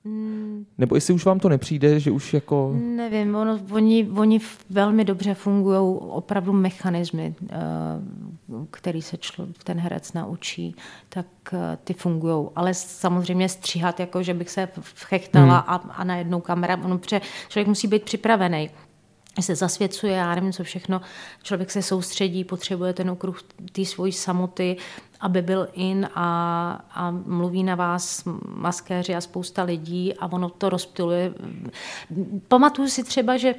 Speaker 2: Hmm. Nebo jestli už vám to nepřijde, že už jako...
Speaker 3: Nevím, ono, oni, oni velmi dobře fungují opravdu mechanismy, eh, který se člo, ten herec naučí, tak eh, ty fungují. Ale samozřejmě stříhat, jako že bych se vchechtala hmm. a, a najednou kamera, ono, člověk musí být připravený se zasvěcuje, já nevím, co všechno. Člověk se soustředí, potřebuje ten okruh té svojí samoty, aby byl in a, a mluví na vás maskéři a spousta lidí a ono to rozptiluje. Pamatuju si třeba, že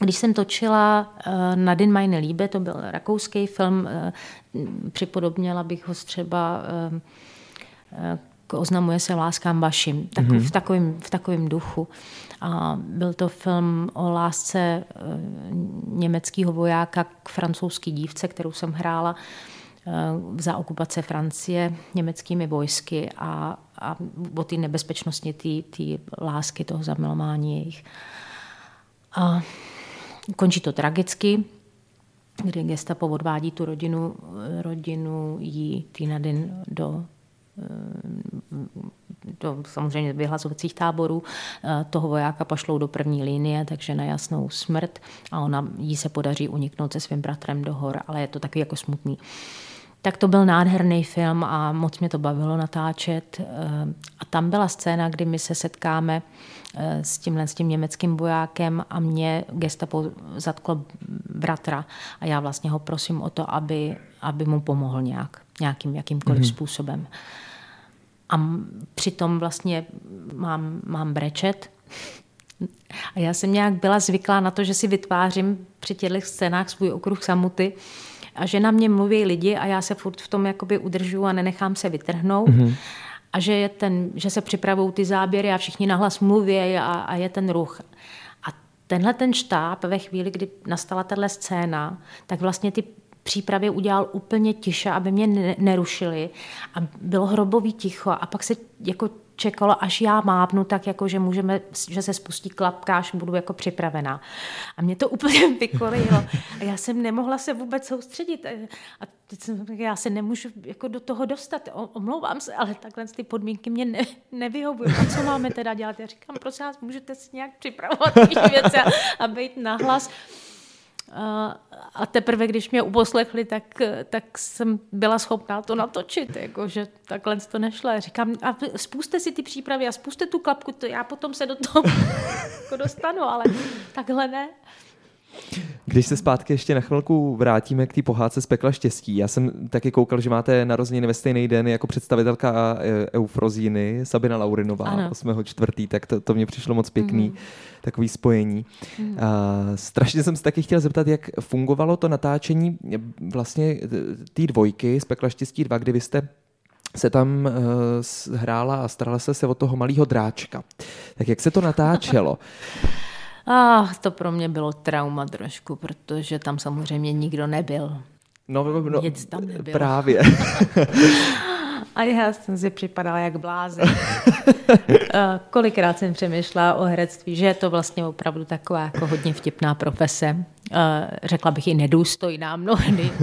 Speaker 3: když jsem točila uh, Na Den meine Liebe, to byl rakouský film, uh, připodobněla bych ho třeba uh, oznamuje se láskám vašim, tak mm-hmm. v, takovém, v takovém duchu. A byl to film o lásce e, německého vojáka k francouzské dívce, kterou jsem hrála e, za okupace Francie německými vojsky a, a o té nebezpečnosti té lásky, toho zamilování jejich. A končí to tragicky, kdy gestapo odvádí tu rodinu, rodinu jí Týnadin do do samozřejmě vyhlazovacích táborů. Eh, toho vojáka pošlou do první linie, takže na jasnou smrt a ona jí se podaří uniknout se svým bratrem do hor, ale je to taky jako smutný. Tak to byl nádherný film a moc mě to bavilo natáčet. Eh, a tam byla scéna, kdy my se setkáme s tímhle s tím německým vojákem a mě gestapo zatklo bratra a já vlastně ho prosím o to, aby, aby mu pomohl nějak, nějakým jakýmkoliv mm-hmm. způsobem a přitom vlastně mám, mám brečet. A já jsem nějak byla zvyklá na to, že si vytvářím při těchto scénách svůj okruh samuty a že na mě mluví lidi a já se furt v tom jakoby udržu a nenechám se vytrhnout. Mm-hmm. A že, je ten, že se připravují ty záběry a všichni nahlas mluví a, a je ten ruch. A tenhle ten štáb ve chvíli, kdy nastala tahle scéna, tak vlastně ty přípravě udělal úplně tiše, aby mě nerušili a bylo hrobový ticho a pak se jako čekalo, až já mávnu, tak jako, že můžeme, že se spustí klapka, až budu jako připravená. A mě to úplně vykolilo. A já jsem nemohla se vůbec soustředit. A teď jsem, já se nemůžu jako do toho dostat. Omlouvám se, ale takhle ty podmínky mě ne, nevyhovují. A co máme teda dělat? Já říkám, prosím vás, můžete si nějak připravovat věci a, a být nahlas. A teprve, když mě uposlechli, tak, tak jsem byla schopná to natočit, jako, že takhle to nešlo. Říkám, a spuste si ty přípravy a spuste tu klapku, to já potom se do toho jako dostanu, ale takhle ne.
Speaker 2: Když se zpátky ještě na chvilku vrátíme k té pohádce z pekla štěstí, já jsem taky koukal, že máte narozeniny ve stejný den jako představitelka e, Eufrozíny, Sabina Laurinová, ano. 8. čtvrtý, tak to, to mě přišlo moc pěkný, mm. takový spojení. Mm. A, strašně jsem se taky chtěl zeptat, jak fungovalo to natáčení vlastně té dvojky z pekla štěstí 2, kdy vy jste se tam uh, hrála a starala se se o toho malého dráčka. Tak jak se to natáčelo?
Speaker 3: A to pro mě bylo trauma trošku, protože tam samozřejmě nikdo nebyl.
Speaker 2: No, no
Speaker 3: Nic tam nebylo.
Speaker 2: Právě.
Speaker 3: A já jsem si připadala jak blázen. Kolikrát jsem přemýšlela o herectví, že je to vlastně opravdu taková jako hodně vtipná profese. Řekla bych i nedůstojná mnohdy.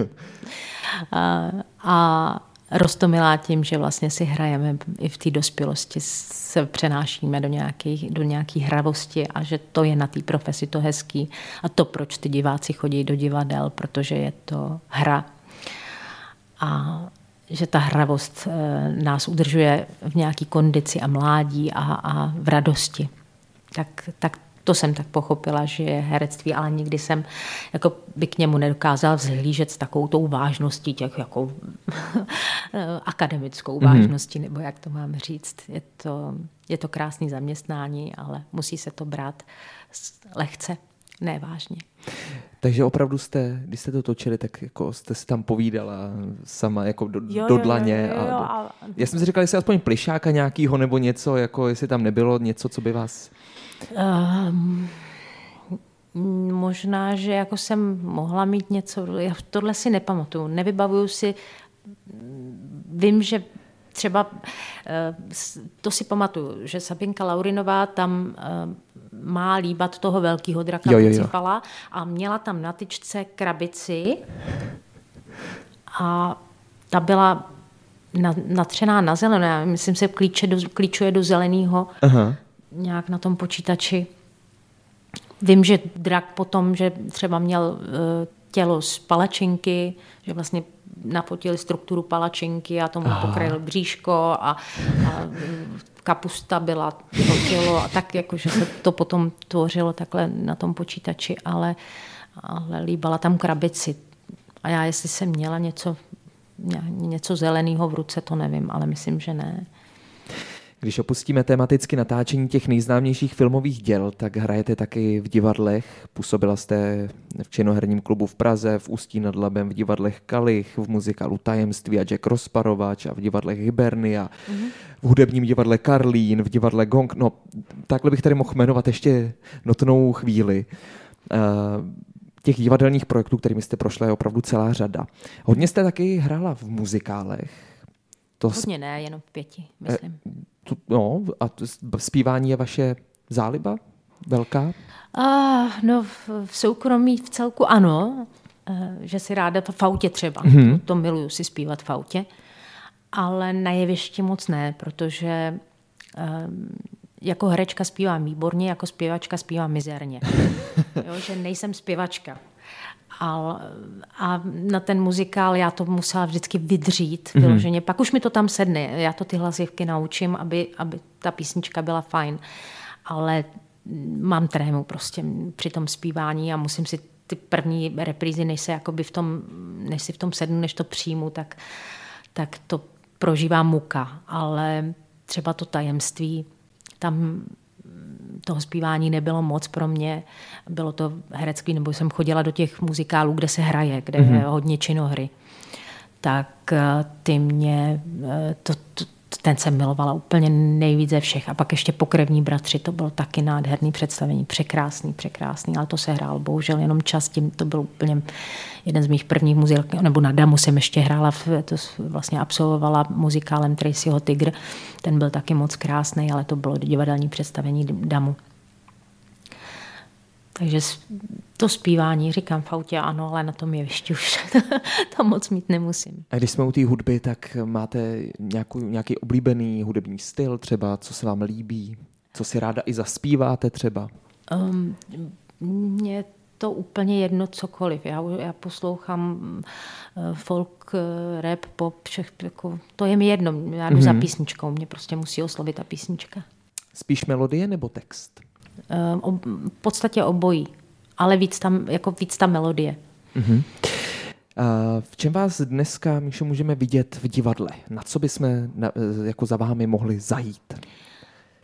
Speaker 3: A roztomilá tím, že vlastně si hrajeme i v té dospělosti, se přenášíme do nějakých, do nějaký hravosti a že to je na té profesi to hezký. A to, proč ty diváci chodí do divadel, protože je to hra. A že ta hravost eh, nás udržuje v nějaké kondici a mládí a, a v radosti. Tak, tak to jsem tak pochopila, že je herectví, ale nikdy jsem jako by k němu nedokázal vzhlížet s takovou tou vážností, těch jako akademickou mhm. vážností, mm-hmm. nebo jak to mám říct. Je to, je to krásný zaměstnání, ale musí se to brát lehce, ne vážně.
Speaker 2: Takže opravdu jste, když jste to točili, tak jako jste si tam povídala sama jako do, jo, do dlaně. Jo, jo, jo, a do... Já jsem si říkal, jestli aspoň plišáka nějakýho nebo něco, jako jestli tam nebylo něco, co by vás... Um,
Speaker 3: možná, že jako jsem mohla mít něco, já tohle si nepamatuju, nevybavuju si, vím, že třeba, eh, to si pamatuju, že Sabinka Laurinová tam eh, má líbat toho velkého draka jo, jo, jo. a měla tam na tyčce krabici a ta byla natřená na zeleno. Já myslím, se klíče do, klíčuje do zeleného nějak na tom počítači. Vím, že drak potom, že třeba měl e, tělo z palačinky, že vlastně napotili strukturu palačinky a tomu Aha. pokryl bříško a, a kapusta byla to tělo a tak jakože se to potom tvořilo takhle na tom počítači, ale, ale líbala tam krabici. A já jestli jsem měla něco, něco zeleného v ruce, to nevím, ale myslím, že ne.
Speaker 2: Když opustíme tematicky natáčení těch nejznámějších filmových děl, tak hrajete taky v divadlech. Působila jste v činoherním klubu v Praze, v Ústí nad Labem, v divadlech Kalich, v muzikálu Tajemství a Jack Rozparovač a v divadlech Hibernia, mm-hmm. v hudebním divadle Karlín, v divadle Gong. No, takhle bych tady mohl jmenovat ještě notnou chvíli. Uh, těch divadelních projektů, kterými jste prošla, je opravdu celá řada. Hodně jste taky hrála v muzikálech.
Speaker 3: To Hodně ne, jenom v pěti, myslím. Eh,
Speaker 2: no, a zpívání je vaše záliba velká?
Speaker 3: Uh, no, v, v soukromí v celku ano, uh, že si ráda v autě třeba. Mm-hmm. To, to miluju si zpívat v autě. Ale na jevišti moc ne, protože um, jako herečka zpívám výborně, jako zpěvačka zpívám mizerně. jo, že nejsem zpěvačka. A, a na ten muzikál já to musela vždycky vydřít mm-hmm. vyloženě. Pak už mi to tam sedne. Já to ty hlasivky naučím, aby, aby ta písnička byla fajn. Ale mám trému prostě při tom zpívání a musím si ty první reprízy, než, se jakoby v tom, než si v tom sednu, než to přijmu, tak, tak to prožívám muka. Ale třeba to tajemství, tam toho zpívání nebylo moc pro mě. Bylo to herecký, nebo jsem chodila do těch muzikálů, kde se hraje, kde mm-hmm. je hodně činohry. Tak eh, ty mě, eh, to, to, ten jsem milovala úplně nejvíc ze všech. A pak ještě Pokrevní bratři, to bylo taky nádherný představení, překrásný, překrásný, ale to se hrál bohužel jenom čas, tím to byl úplně jeden z mých prvních muzikálů, nebo na Damu jsem ještě hrála, to vlastně absolvovala muzikálem Tracyho Tigr, ten byl taky moc krásný, ale to bylo divadelní představení Damu. Takže to zpívání, říkám v autě ano, ale na tom jevišti už to moc mít nemusím.
Speaker 2: A když jsme u té hudby, tak máte nějakou, nějaký oblíbený hudební styl třeba, co se vám líbí? Co si ráda i zaspíváte třeba? Um,
Speaker 3: mě to úplně jedno cokoliv. Já, já poslouchám uh, folk, uh, rap, pop, všech, jako, to je mi jedno. Já jdu mm-hmm. za mhm. písničkou, mě prostě musí oslovit ta písnička.
Speaker 2: Spíš melodie nebo text?
Speaker 3: Uh, v podstatě obojí, ale víc tam, jako víc ta melodie. Mm-hmm.
Speaker 2: V čem vás dneska, Míšo, můžeme vidět v divadle? Na co bychom na, jako za vámi mohli zajít?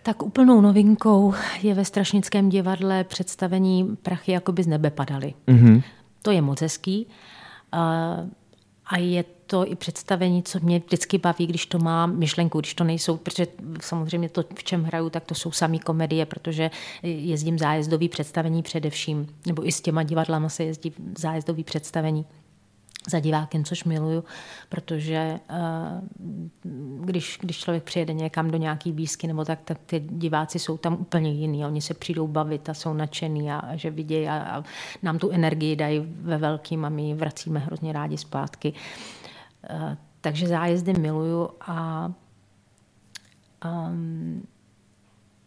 Speaker 3: Tak úplnou novinkou je ve Strašnickém divadle představení Prachy jakoby z nebe padaly. Mm-hmm. To je moc hezký. A je to i představení, co mě vždycky baví, když to má myšlenku, když to nejsou, protože samozřejmě to, v čem hraju, tak to jsou samý komedie, protože jezdím zájezdový představení především, nebo i s těma divadlama se jezdí zájezdový představení. Za divákem, což miluju, protože eh, když, když člověk přijede někam do nějaký výzky nebo tak, tak ty diváci jsou tam úplně jiný. Oni se přijdou bavit a jsou nadšený a, a že vidějí a, a nám tu energii dají ve velkým a my ji vracíme hrozně rádi zpátky. Eh, takže zájezdy miluju a um,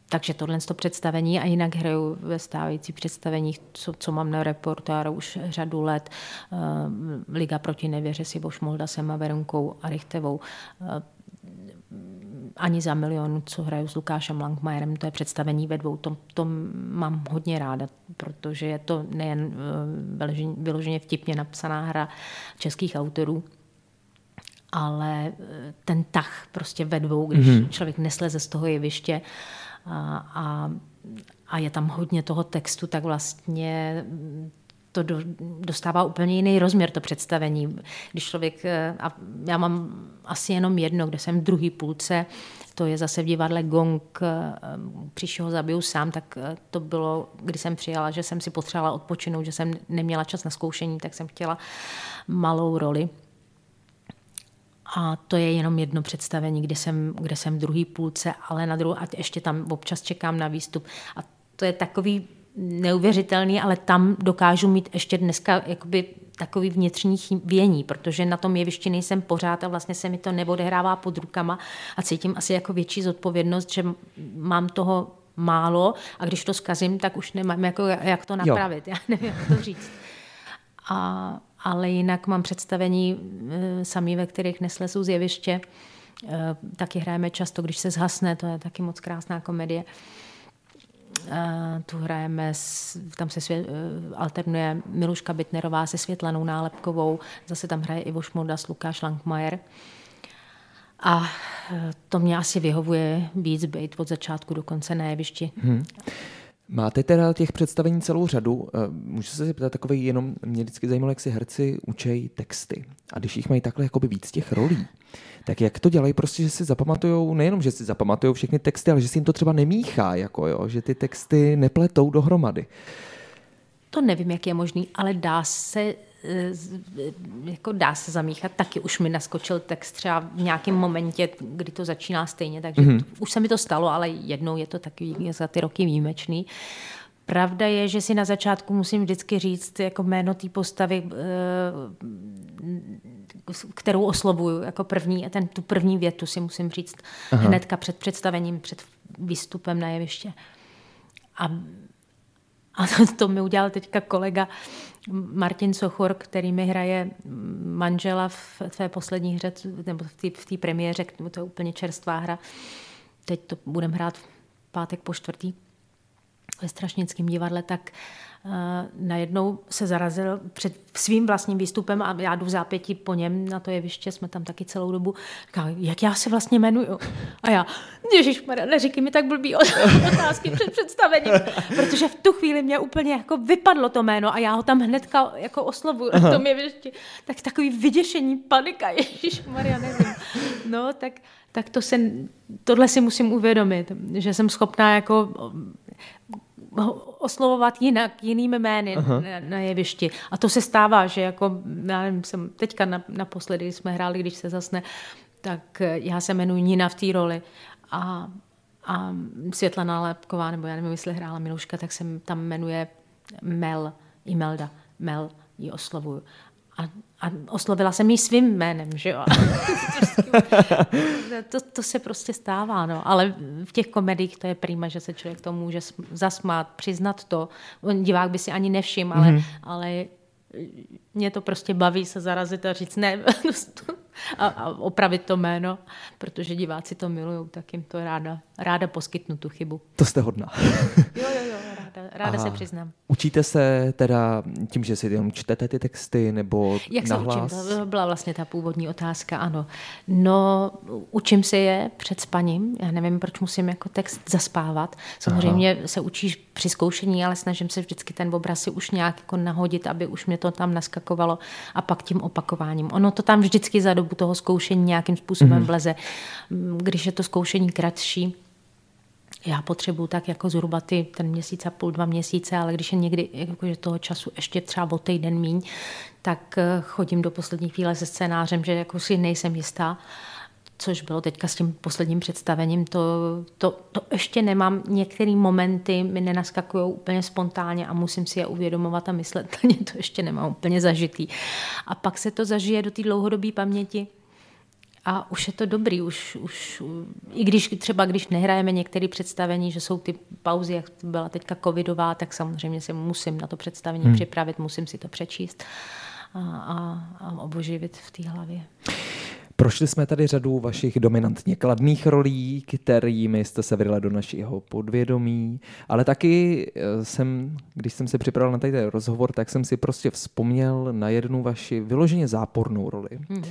Speaker 3: takže tohle to představení a jinak hraju ve stávajících představeních, co, co mám na reportáru už řadu let. Uh, Liga proti nevěře si Bošmolda Sema Veronkou a Richtevou. Uh, ani za milion, co hraju s Lukášem Langmajerem, to je představení ve dvou, to, to mám hodně ráda, protože je to nejen uh, vyloženě vtipně napsaná hra českých autorů, ale ten tah prostě ve dvou, když mm-hmm. člověk nesleze z toho jeviště a, a, a je tam hodně toho textu, tak vlastně to do, dostává úplně jiný rozměr, to představení. Když člověk, eh, a já mám asi jenom jedno, kde jsem v druhý půlce, to je zase v divadle Gong, eh, příště ho zabiju sám, tak eh, to bylo, kdy jsem přijala, že jsem si potřebovala odpočinout, že jsem neměla čas na zkoušení, tak jsem chtěla malou roli. A to je jenom jedno představení, kde jsem, kde jsem v druhé půlce, ale na druhou, a ještě tam občas čekám na výstup. A to je takový neuvěřitelný, ale tam dokážu mít ještě dneska jakoby takový vnitřní vění, protože na tom jevišti nejsem pořád a vlastně se mi to neodehrává pod rukama a cítím asi jako větší zodpovědnost, že mám toho málo a když to zkazím, tak už nemám jako jak to napravit. Jo. Já nevím, jak to říct. A ale jinak mám představení eh, samý, ve kterých neslezu z jeviště. Eh, taky hrajeme často, když se zhasne, to je taky moc krásná komedie. Eh, tu hrajeme, tam se svět, alternuje Miluška Bitnerová se Světlanou Nálepkovou, zase tam hraje Ivo Šmoldas, Lukáš Langmajer. A to mě asi vyhovuje víc být od začátku do konce na jevišti. Hmm.
Speaker 2: Máte teda těch představení celou řadu. Eh, můžu se zeptat takový jenom, mě vždycky zajímalo, jak si herci učejí texty. A když jich mají takhle jakoby víc těch rolí, tak jak to dělají prostě, že si zapamatujou, nejenom, že si zapamatujou všechny texty, ale že si jim to třeba nemíchá, jako jo, že ty texty nepletou dohromady.
Speaker 3: To nevím, jak je možný, ale dá se jako dá se zamíchat, taky už mi naskočil text třeba v nějakém momentě, kdy to začíná stejně, takže mm-hmm. už se mi to stalo, ale jednou je to taky za ty roky výjimečný. Pravda je, že si na začátku musím vždycky říct jako jméno té postavy, eh, kterou oslovuju jako první, a ten, tu první větu si musím říct Aha. hnedka před představením, před výstupem na jeviště. A, a to, to mi udělal teďka kolega Martin Sochor, který mi hraje manžela v té poslední hře, nebo v té premiéře, to je úplně čerstvá hra. Teď to budeme hrát v pátek po čtvrtý ve Strašnickém divadle, tak najednou se zarazil před svým vlastním výstupem a já jdu v zápětí po něm na to jeviště, jsme tam taky celou dobu. Říká, jak já se vlastně jmenuju? A já, Ježíš neříkej mi tak blbý otázky před představením, protože v tu chvíli mě úplně jako vypadlo to jméno a já ho tam hnedka jako oslovuju na tom jevišti. Tak takový vyděšení, panika, Ježíš Maria, nevím. No, tak, tak to se, tohle si musím uvědomit, že jsem schopná jako oslovovat jinak, jinými jmény na, na jevišti. A to se stává, že jako, já nevím, jsem teďka na, naposledy jsme hráli, když se zasne, tak já se jmenuji Nina v té roli a, a Světlana Lepková, nebo já nevím, jestli hrála Miluška, tak se tam jmenuje Mel, Imelda, Mel ji oslovuju. A, a oslovila jsem ji svým jménem, že jo. to, to se prostě stává, no. Ale v těch komediích to je prýma, že se člověk to může zasmát, přiznat to. Divák by si ani nevšiml, ale, mm-hmm. ale mě to prostě baví se zarazit a říct ne a, a opravit to jméno, protože diváci to milují, tak jim to ráda, ráda poskytnu tu chybu.
Speaker 2: To jste hodná.
Speaker 3: jo, jo, jo, ráda, ráda se přiznám.
Speaker 2: Učíte se teda tím, že si jenom čtete ty texty, nebo
Speaker 3: Jak
Speaker 2: nahlas?
Speaker 3: se učím? To byla vlastně ta původní otázka, ano. No, učím se je před spaním. Já nevím, proč musím jako text zaspávat. Samozřejmě Aha. se učíš při zkoušení, ale snažím se vždycky ten obraz si už nějak jako nahodit, aby už mě to tam naskakovalo a pak tím opakováním. Ono to tam vždycky za dobu toho zkoušení nějakým způsobem mm-hmm. vleze. Když je to zkoušení kratší, já potřebuju tak jako zhruba ty, ten měsíc a půl, dva měsíce, ale když je někdy jakože toho času ještě třeba o týden míň, tak eh, chodím do poslední chvíle se scénářem, že jako si nejsem jistá, což bylo teďka s tím posledním představením, to, to, to ještě nemám. Některé momenty mi nenaskakují úplně spontánně a musím si je uvědomovat a myslet to ještě nemám úplně zažitý. A pak se to zažije do té dlouhodobé paměti a už je to dobrý, už, už, i když třeba když nehrajeme některé představení, že jsou ty pauzy, jak byla teďka covidová, tak samozřejmě si musím na to představení hmm. připravit, musím si to přečíst a, a, a oboživit v té hlavě.
Speaker 2: Prošli jsme tady řadu vašich dominantně kladných rolí, kterými jste se vydala do našeho podvědomí, ale taky eh, jsem, když jsem se připravil na tady rozhovor, tak jsem si prostě vzpomněl na jednu vaši vyloženě zápornou roli. Hmm.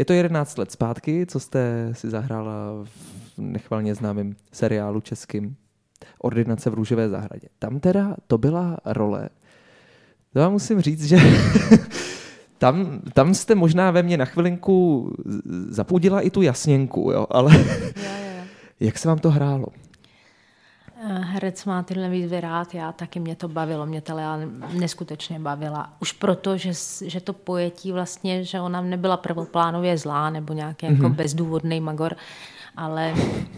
Speaker 2: Je to 11 let zpátky, co jste si zahrála v nechvalně známém seriálu českým Ordinace v růžové zahradě. Tam teda to byla role. To vám musím říct, že tam, tam jste možná ve mně na chvilinku zapudila i tu jasněnku, jo, ale jak se vám to hrálo?
Speaker 3: Eh, herec má tyhle výzvy rád, já taky mě to bavilo, mě to neskutečně bavila. Už proto, že, že to pojetí vlastně, že ona nebyla prvoplánově zlá nebo nějaký mm-hmm. jako mhm. bezdůvodný magor, ale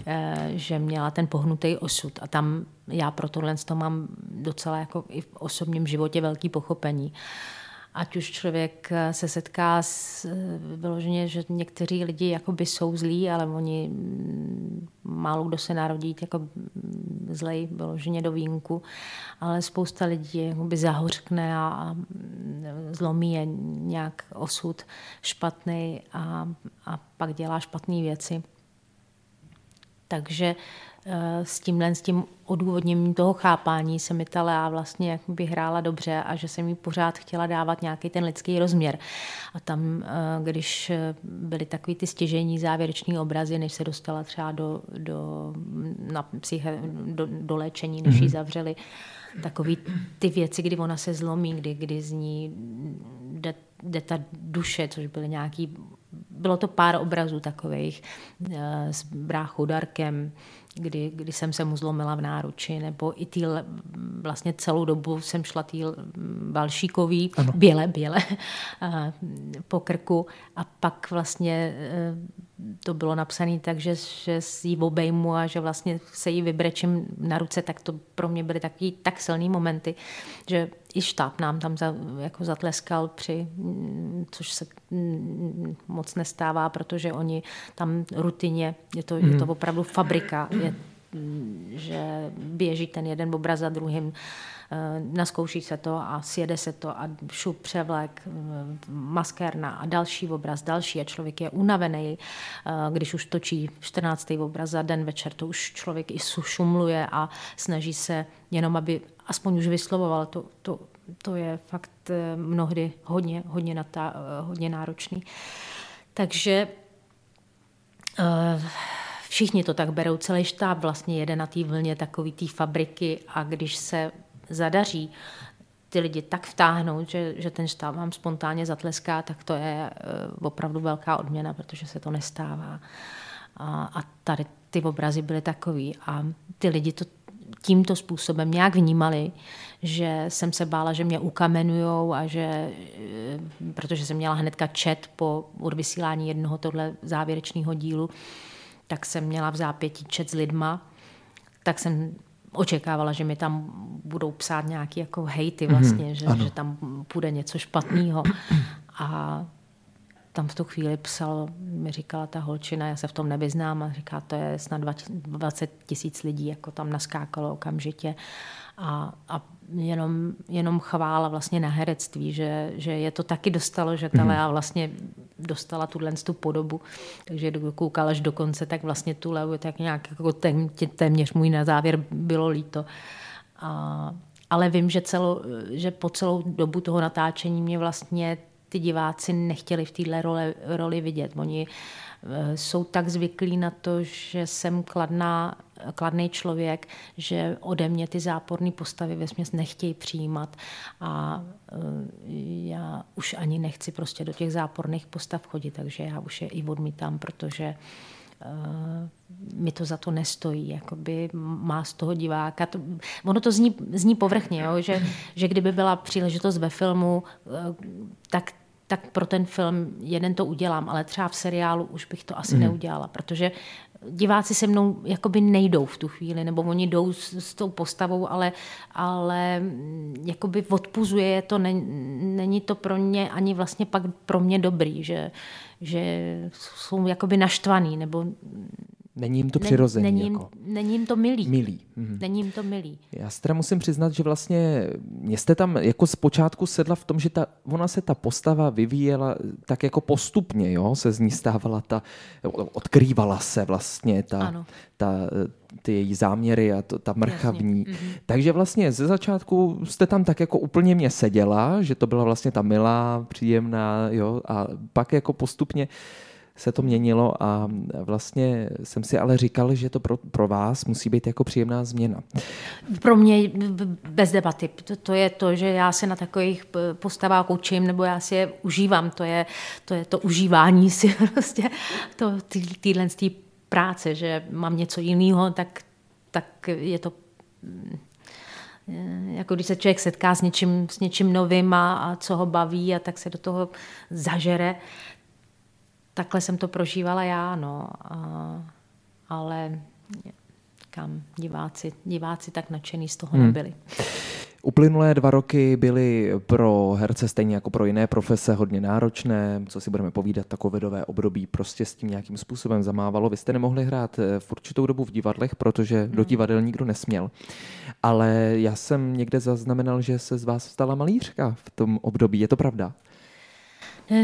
Speaker 3: e, že měla ten pohnutý osud. A tam já pro tohle to mám docela jako i v osobním životě velký pochopení. Ať už člověk eh, se setká s eh, vyloženě, že někteří lidi jakoby jsou zlí, ale oni mm, málo kdo se narodí jako mm, zlej, vyloženě do výjimku, ale spousta lidí jakoby zahořkne a, a mm, zlomí je nějak osud špatný a, a pak dělá špatné věci. Takže s tímhle, s tím odůvodněním toho chápání se mi ta Lea vlastně jak by hrála dobře a že jsem mi pořád chtěla dávat nějaký ten lidský rozměr. A tam, eh, když byly takový ty stěžení závěrečné obrazy, než se dostala třeba do, do, na psyche, do, do léčení, než ji mhm. zavřeli, takový ty věci, kdy ona se zlomí, kdy, kdy z ní jde, jde ta duše, což byly nějaký bylo to pár obrazů takových eh, s bráchou Darkem, kdy, kdy jsem se mu zlomila v náruči, nebo i tý, vlastně celou dobu jsem šla tý Valšíkový, ano. běle, běle, po krku a pak vlastně e, to bylo napsané tak, že, že jí obejmu a že vlastně se jí vybrečím na ruce, tak to pro mě byly takový tak silný momenty, že i štáb nám tam za, jako zatleskal při, což se moc nestává, protože oni tam rutině, je to, mm. je to mhm. opravdu fabrika, je, že běží ten jeden obraz za druhým, eh, naskouší se to a sjede se to a šup převlek, eh, maskérna a další obraz, další a člověk je unavený, eh, když už točí 14. obraz za den večer, to už člověk i šumluje a snaží se jenom, aby aspoň už vyslovoval, to, to, to je fakt mnohdy hodně, hodně, natá, hodně náročný. Takže všichni to tak berou, celý štáb vlastně jede na té vlně takový té fabriky a když se zadaří ty lidi tak vtáhnout, že, že ten štáb vám spontánně zatleská, tak to je eh, opravdu velká odměna, protože se to nestává. A, a tady ty obrazy byly takový a ty lidi to tímto způsobem nějak vnímali, že jsem se bála, že mě ukamenujou a že, eh, protože jsem měla hnedka čet po odvysílání jednoho tohle závěrečného dílu, tak jsem měla v zápětí čet s lidma, tak jsem očekávala, že mi tam budou psát nějaký jako hejty mhm, vlastně, mm, že, že tam půjde něco špatného. A tam v tu chvíli psal, mi říkala ta holčina, já se v tom nevyznám, a říká, to je snad 20 tisíc lidí, jako tam naskákalo okamžitě. A, a jenom, jenom chvála vlastně na herectví, že, že je to taky dostalo, že ta. Lea vlastně dostala tuhle tu podobu, takže koukal až do konce, tak vlastně tu Leu tak nějak jako tém, téměř můj na závěr bylo líto. A, ale vím, že, celo, že po celou dobu toho natáčení mě vlastně ty diváci nechtěli v téhle roli, roli vidět. Oni eh, jsou tak zvyklí na to, že jsem kladná, kladný člověk, že ode mě ty záporné postavy ve směs nechtějí přijímat a eh, já už ani nechci prostě do těch záporných postav chodit, takže já už je i odmítám, protože uh, mi to za to nestojí, jakoby má z toho diváka. To, ono to zní, zní povrchně, jo? Že, že kdyby byla příležitost ve filmu, eh, tak tak pro ten film jeden to udělám, ale třeba v seriálu už bych to asi mm. neudělala, protože diváci se mnou jakoby nejdou v tu chvíli, nebo oni jdou s, s tou postavou, ale, ale mm, jakoby odpuzuje to, ne, není to pro ně ani vlastně pak pro mě dobrý, že, že jsou jakoby naštvaný, nebo
Speaker 2: Není jim to přirozený.
Speaker 3: Není,
Speaker 2: jako.
Speaker 3: není jim to milý.
Speaker 2: Milý. Mhm.
Speaker 3: Není jim to milý.
Speaker 2: Já si teda musím přiznat, že vlastně mě jste tam jako zpočátku sedla v tom, že ta, ona se ta postava vyvíjela tak jako postupně, jo? se z ní stávala ta, odkrývala se vlastně ta, ta, ty její záměry a to, ta mrchavní. Mhm. Takže vlastně ze začátku jste tam tak jako úplně mě seděla, že to byla vlastně ta milá, příjemná, jo? a pak jako postupně se to měnilo a vlastně jsem si ale říkal, že to pro, pro vás musí být jako příjemná změna.
Speaker 3: Pro mě bez debaty. To, to je to, že já se na takových postavách učím, nebo já si je užívám. To je to, je to užívání si prostě to, týhle tý práce, že mám něco jiného, tak, tak je to jako když se člověk setká s něčím, s něčím novým a, a co ho baví a tak se do toho zažere, takhle jsem to prožívala já, no. A, ale kam diváci, diváci tak nadšený z toho hmm. nebyli.
Speaker 2: Uplynulé dva roky byly pro herce stejně jako pro jiné profese hodně náročné, co si budeme povídat, to covidové období prostě s tím nějakým způsobem zamávalo. Vy jste nemohli hrát eh, v určitou dobu v divadlech, protože hmm. do divadel nikdo nesměl. Ale já jsem někde zaznamenal, že se z vás stala malířka v tom období. Je to pravda?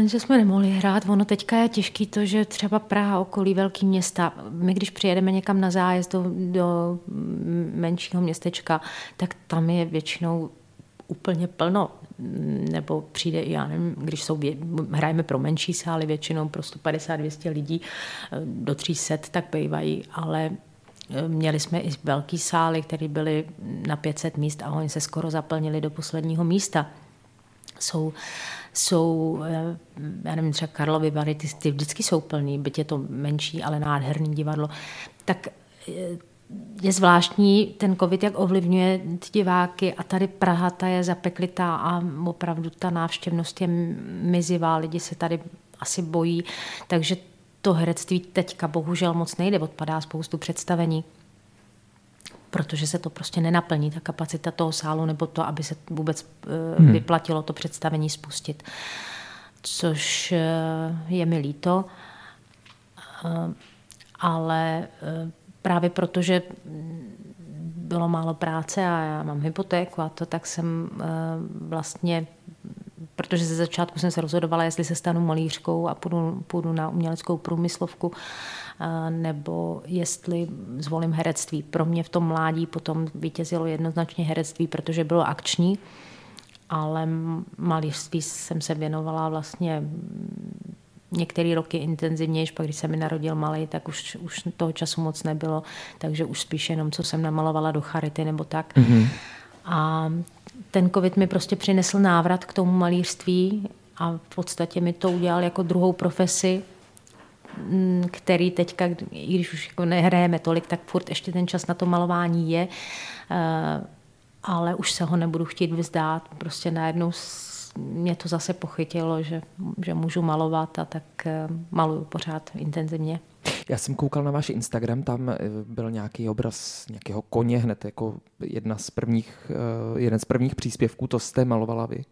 Speaker 3: Že jsme nemohli hrát. Ono teďka je těžký to, že třeba Praha, okolí velký města, my když přijedeme někam na zájezd do, do menšího městečka, tak tam je většinou úplně plno nebo přijde, já nevím, když jsou, hrajeme pro menší sály, většinou pro 150-200 lidí, do 300 tak bývají, ale eh, Měli jsme i velký sály, které byly na 500 míst a oni se skoro zaplnili do posledního místa. Jsou jsou, eh, já nevím, třeba Karlovy Vary, ty, ty vždycky jsou plný, byť je to menší, ale nádherný divadlo, tak eh, je zvláštní ten covid, jak ovlivňuje ty diváky a tady Praha, ta je zapeklitá a opravdu ta návštěvnost je mizivá, lidi se tady asi bojí, takže to herectví teďka bohužel moc nejde, odpadá spoustu představení protože se to prostě nenaplní, ta kapacita toho sálu, nebo to, aby se vůbec eh, hmm. vyplatilo to představení spustit. Což eh, je mi líto, eh, ale právě protože bylo málo práce a já mám hypotéku a to, tak jsem vlastně, protože ze začátku jsem se rozhodovala, jestli se stanu malířkou a půjdu, půjdu na uměleckou průmyslovku, nebo jestli zvolím herectví. Pro mě v tom mládí potom vítězilo jednoznačně herectví, protože bylo akční, ale malířství jsem se věnovala vlastně některé roky intenzivně, pak když se mi narodil malý, tak už, už toho času moc nebylo, takže už spíš jenom, co jsem namalovala do charity nebo tak. Mm-hmm. A ten covid mi prostě přinesl návrat k tomu malířství a v podstatě mi to udělal jako druhou profesi, který teďka, i když už jako nehrajeme tolik, tak furt ještě ten čas na to malování je, eh, ale už se ho nebudu chtít vzdát. Prostě najednou mě to zase pochytilo, že, že můžu malovat a tak eh, maluju pořád intenzivně.
Speaker 2: Já jsem koukal na váš Instagram, tam eh, byl nějaký obraz nějakého koně hned jako jedna z prvních, jeden z prvních příspěvků, to jste malovala vy?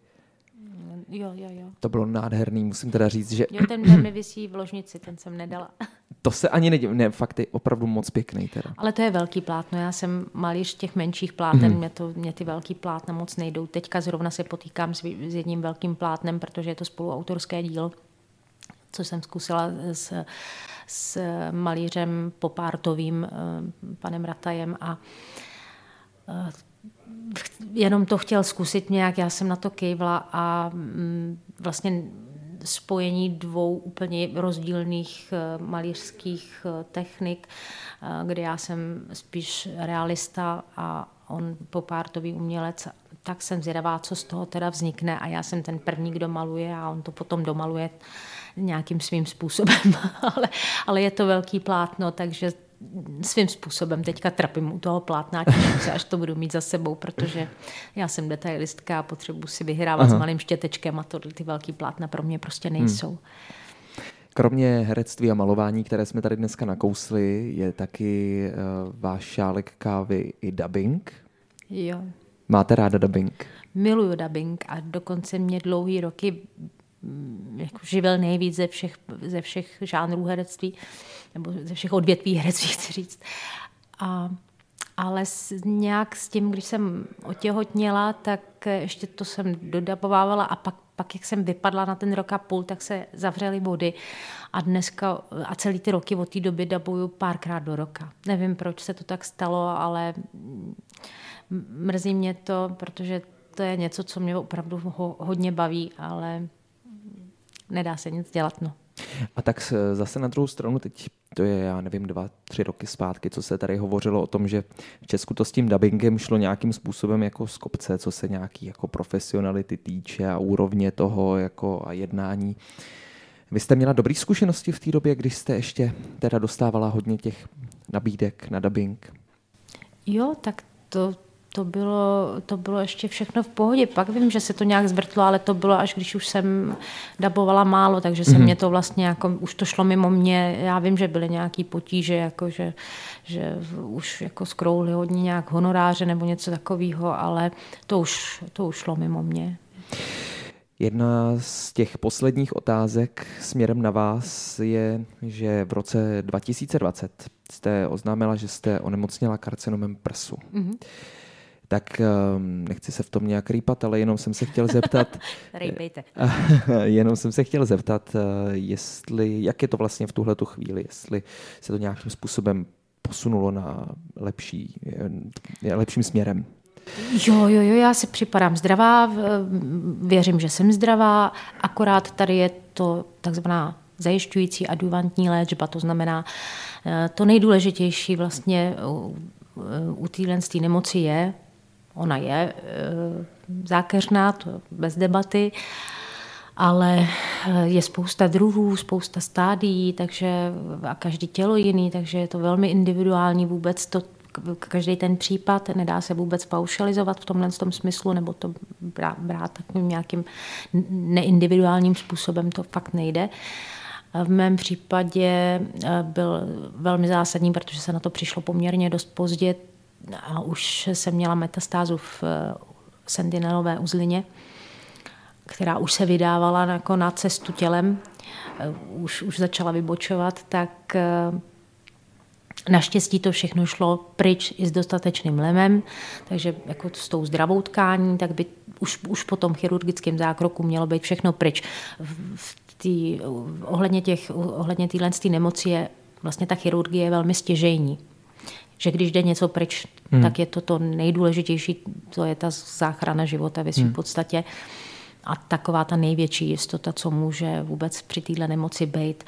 Speaker 3: Jo, jo, jo.
Speaker 2: To bylo nádherný, musím teda říct, že...
Speaker 3: Jo, ten mi vysí v ložnici, ten jsem nedala.
Speaker 2: To se ani nedím, ne, fakt je opravdu moc pěkný teda.
Speaker 3: Ale to je velký plátno, já jsem malíř těch menších pláten, mm. mě, to, mě ty velký plátna moc nejdou. Teďka zrovna se potýkám s, s jedním velkým plátnem, protože je to spoluautorské dílo, co jsem zkusila s, s malířem popártovým, eh, panem Ratajem a eh, jenom to chtěl zkusit nějak, já jsem na to kejvla a mm, vlastně spojení dvou úplně rozdílných eh, malířských eh, technik, eh, kde já jsem spíš realista a on popártový umělec, tak jsem zvědavá, co z toho teda vznikne a já jsem ten první, kdo maluje a on to potom domaluje nějakým svým způsobem, ale, ale je to velký plátno, takže svým způsobem teďka trapím u toho plátna, se, až to budu mít za sebou, protože já jsem detailistka a potřebuji si vyhrávat Aha. s malým štětečkem a to ty velký plátna pro mě prostě nejsou. Hmm.
Speaker 2: Kromě herectví a malování, které jsme tady dneska nakousli, je taky uh, váš šálek kávy i dubbing.
Speaker 3: Jo.
Speaker 2: Máte ráda dubbing?
Speaker 3: Miluju dubbing a dokonce mě dlouhý roky mm, jako živil nejvíc ze všech, ze všech žánrů herectví, nebo ze všech odvětví herectví, chci říct. A, ale s, nějak s tím, když jsem otěhotněla, tak ještě to jsem dodabovávala a pak pak, jak jsem vypadla na ten rok a půl, tak se zavřely body a dneska a celý ty roky od té doby dabuju párkrát do roka. Nevím, proč se to tak stalo, ale mrzí mě to, protože to je něco, co mě opravdu ho, hodně baví, ale nedá se nic dělat. No.
Speaker 2: A tak zase na druhou stranu, teď to je, já nevím, dva, tři roky zpátky, co se tady hovořilo o tom, že v Česku to s tím dubbingem šlo nějakým způsobem jako z kopce, co se nějaký jako profesionality týče a úrovně toho jako a jednání. Vy jste měla dobré zkušenosti v té době, když jste ještě teda dostávala hodně těch nabídek na dubbing?
Speaker 3: Jo, tak to, to bylo, to bylo ještě všechno v pohodě. Pak vím, že se to nějak zvrtlo, ale to bylo až když už jsem dabovala málo, takže se mm-hmm. mě to vlastně jako, už to šlo mimo mě. Já vím, že byly nějaký potíže, jako že, že už jako skrouhli hodně nějak honoráře nebo něco takového, ale to už, to už šlo mimo mě.
Speaker 2: Jedna z těch posledních otázek směrem na vás je, že v roce 2020 jste oznámila, že jste onemocněla karcinomem prsu. Mm-hmm tak ehm, nechci se v tom nějak rýpat, ale jenom jsem se chtěl zeptat.
Speaker 3: Rejpejte.
Speaker 2: jenom jsem se chtěl zeptat, eh, jestli, jak je to vlastně v tuhle chvíli, jestli se to nějakým způsobem posunulo na lepší, eh, lepším směrem.
Speaker 3: Jo, jo, jo, já si připadám zdravá, věřím, že jsem zdravá, akorát tady je to takzvaná zajišťující adjuvantní léčba, to znamená, eh, to nejdůležitější vlastně u, u téhle nemoci je Ona je eh, zákeřná, to bez debaty, ale eh, je spousta druhů, spousta stádií, takže a každý tělo jiný, takže je to velmi individuální vůbec to každý ten případ, nedá se vůbec paušalizovat v tomhle tom smyslu, nebo to brát, brát takovým nějakým neindividuálním způsobem, to fakt nejde. V mém případě byl velmi zásadní, protože se na to přišlo poměrně dost pozdě, a už jsem měla metastázu v eh, sentinelové uzlině, která už se vydávala jako na cestu tělem, eh, už, už začala vybočovat, tak eh, Naštěstí to všechno šlo pryč i s dostatečným lemem, takže jako s tou zdravou tkání, tak by už, už po tom chirurgickém zákroku mělo být všechno pryč. V tý, ohledně, těch, ohledně téhle nemoci je vlastně ta chirurgie velmi stěžejní že když jde něco pryč, hmm. tak je to to nejdůležitější, to je ta záchrana života ve svým hmm. podstatě. A taková ta největší jistota, co může vůbec při téhle nemoci být.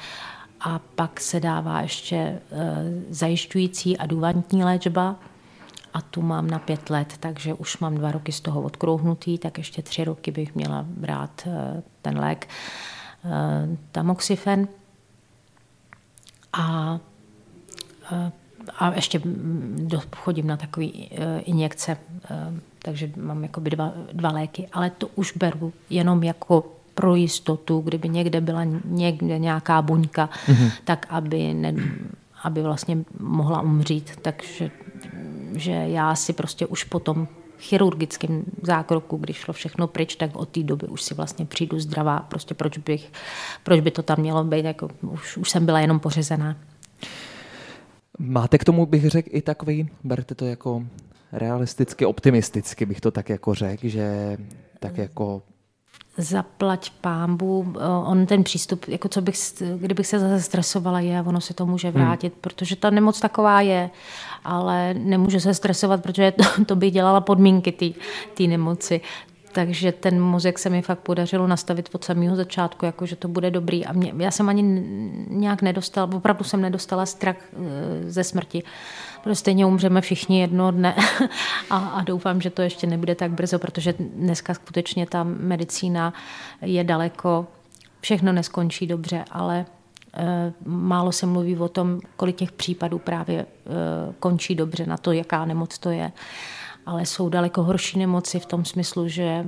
Speaker 3: A pak se dává ještě e, zajišťující aduvantní léčba, a tu mám na pět let, takže už mám dva roky z toho odkrouhnutý, tak ještě tři roky bych měla brát e, ten lék e, tamoxifen. A a ještě chodím na takové eh, injekce, eh, takže mám jakoby dva, dva léky, ale to už beru jenom jako pro jistotu, kdyby někde byla někde nějaká buňka, mm-hmm. tak aby, ne, aby vlastně mohla umřít. Takže že já si prostě už potom chirurgickém zákroku, když šlo všechno pryč, tak od té doby už si vlastně přijdu zdravá. Prostě proč, bych, proč by to tam mělo být, jako už, už jsem byla jenom pořezená.
Speaker 2: Máte k tomu, bych řekl, i takový, berte to jako realisticky, optimisticky, bych to tak jako řekl, že tak jako
Speaker 3: zaplať pámbu, on ten přístup, jako co bych, kdybych se zase stresovala, je, ono se to může hmm. vrátit, hmm. protože ta nemoc taková je, ale nemůže se stresovat, protože to, to bych dělala podmínky té nemoci. Takže ten mozek se mi fakt podařilo nastavit od samého začátku, jako že to bude dobrý. A mě, já jsem ani nějak nedostala, opravdu jsem nedostala strach e, ze smrti. Protože stejně umřeme všichni jedno dne a, a doufám, že to ještě nebude tak brzo, protože dneska skutečně ta medicína je daleko, všechno neskončí dobře, ale málo se mluví o tom, kolik těch případů právě končí dobře na to, jaká nemoc to je. Ale jsou daleko horší nemoci v tom smyslu, že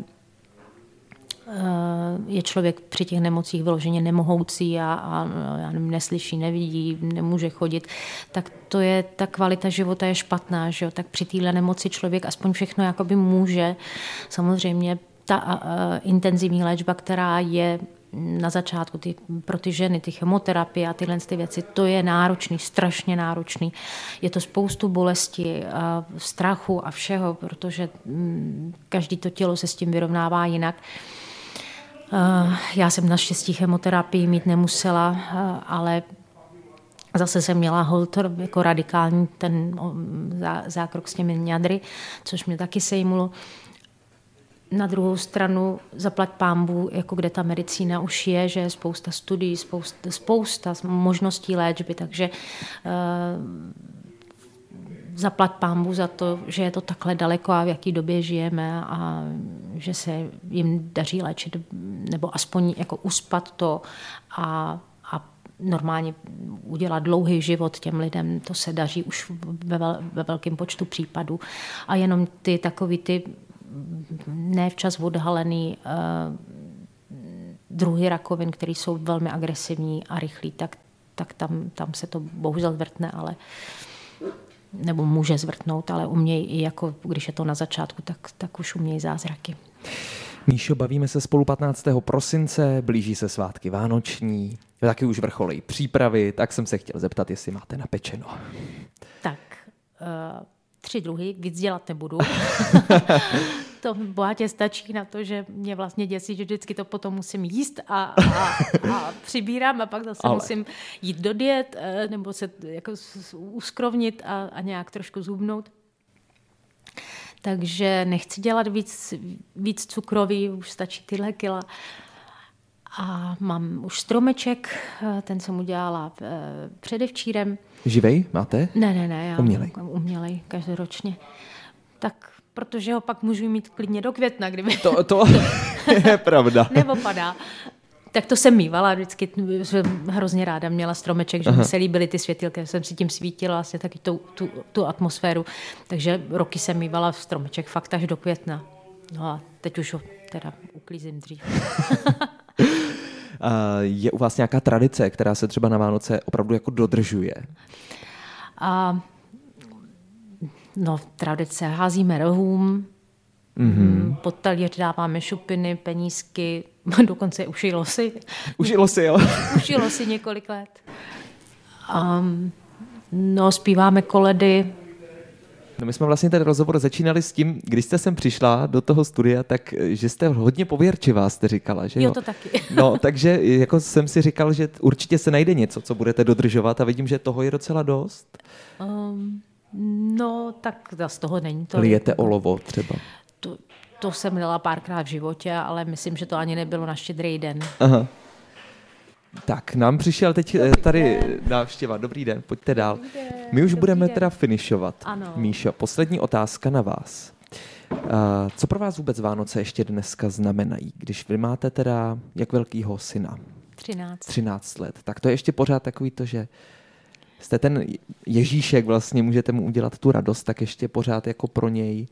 Speaker 3: je člověk při těch nemocích vyloženě nemohoucí a, a já nevím, neslyší, nevidí, nemůže chodit, tak to je, ta kvalita života je špatná, že jo? tak při téhle nemoci člověk aspoň všechno jakoby může. Samozřejmě ta a, a, intenzivní léčba, která je na začátku ty, pro ty ženy, ty chemoterapie a tyhle ty věci, to je náročný, strašně náročný. Je to spoustu bolesti, a strachu a všeho, protože mm, každý to tělo se s tím vyrovnává jinak. Eh, já jsem naštěstí chemoterapii mít nemusela, eh, ale Zase jsem měla holter jako radikální ten zákrok s těmi ňadry, což mě taky sejmulo. Na druhou stranu zaplať pámbu, jako kde ta medicína už je, že je spousta studií, spousta, spousta možností léčby, takže uh, zaplat pámbu za to, že je to takhle daleko a v jaký době žijeme a že se jim daří léčit nebo aspoň jako uspat to a, a normálně udělat dlouhý život těm lidem, to se daří už ve, ve velkém počtu případů. A jenom ty takový ty nevčas odhalený uh, druhy rakovin, které jsou velmi agresivní a rychlí, tak, tak tam, tam se to bohužel vrtne, ale nebo může zvrtnout, ale umějí i jako, když je to na začátku, tak, tak už umějí zázraky.
Speaker 2: Míšo, bavíme se spolu 15. prosince, blíží se svátky vánoční, taky už vrcholej přípravy, tak jsem se chtěl zeptat, jestli máte napečeno.
Speaker 3: Tak, uh, tři druhy, víc dělat nebudu. to bohatě stačí na to, že mě vlastně děsí, že vždycky to potom musím jíst a, a, a přibírám a pak zase Ale. musím jít do diet eh, nebo se jako uskrovnit a, a nějak trošku zubnout. Takže nechci dělat víc, víc cukroví, už stačí tyhle kila. A mám už stromeček, eh, ten jsem udělala eh, předevčírem.
Speaker 2: Živej máte?
Speaker 3: Ne, ne, ne. Já
Speaker 2: umělej.
Speaker 3: Umělej, každoročně. Tak protože ho pak můžu mít klidně do května, kdyby...
Speaker 2: To, to je pravda.
Speaker 3: Nebo padá. Tak to jsem mývala vždycky, jsem hrozně ráda měla stromeček, že Aha. mi se líbily ty světilky, jsem si tím svítila asi taky tu, tu, tu atmosféru. Takže roky jsem mývala stromeček fakt až do května. No a teď už ho teda uklízím dřív.
Speaker 2: je u vás nějaká tradice, která se třeba na Vánoce opravdu jako dodržuje?
Speaker 3: A No, tradice. Házíme rohům, mm-hmm. pod talíř dáváme šupiny, penízky, dokonce uši losy.
Speaker 2: Uši losy, jo?
Speaker 3: uši losy několik let. Um, no, zpíváme koledy.
Speaker 2: No my jsme vlastně ten rozhovor začínali s tím, když jste sem přišla do toho studia, tak že jste hodně pověrčivá, jste říkala, že
Speaker 3: jo? Jo, to taky.
Speaker 2: No, takže jako jsem si říkal, že určitě se najde něco, co budete dodržovat a vidím, že toho je docela dost. Um,
Speaker 3: No, tak z toho není to.
Speaker 2: Lijete olovo třeba?
Speaker 3: To, to jsem dala párkrát v životě, ale myslím, že to ani nebylo na štědrý den.
Speaker 2: Aha. Tak, nám přišel teď Dobrý tady den. návštěva. Dobrý den, pojďte dál. My už Dobrý budeme den. teda finišovat.
Speaker 3: Ano.
Speaker 2: Míšo, poslední otázka na vás. Uh, co pro vás vůbec Vánoce ještě dneska znamenají, když vy máte teda jak velkýho syna?
Speaker 3: 13.
Speaker 2: 13 let. Tak to je ještě pořád takový to, že jste ten Ježíšek vlastně, můžete mu udělat tu radost, tak ještě pořád jako pro něj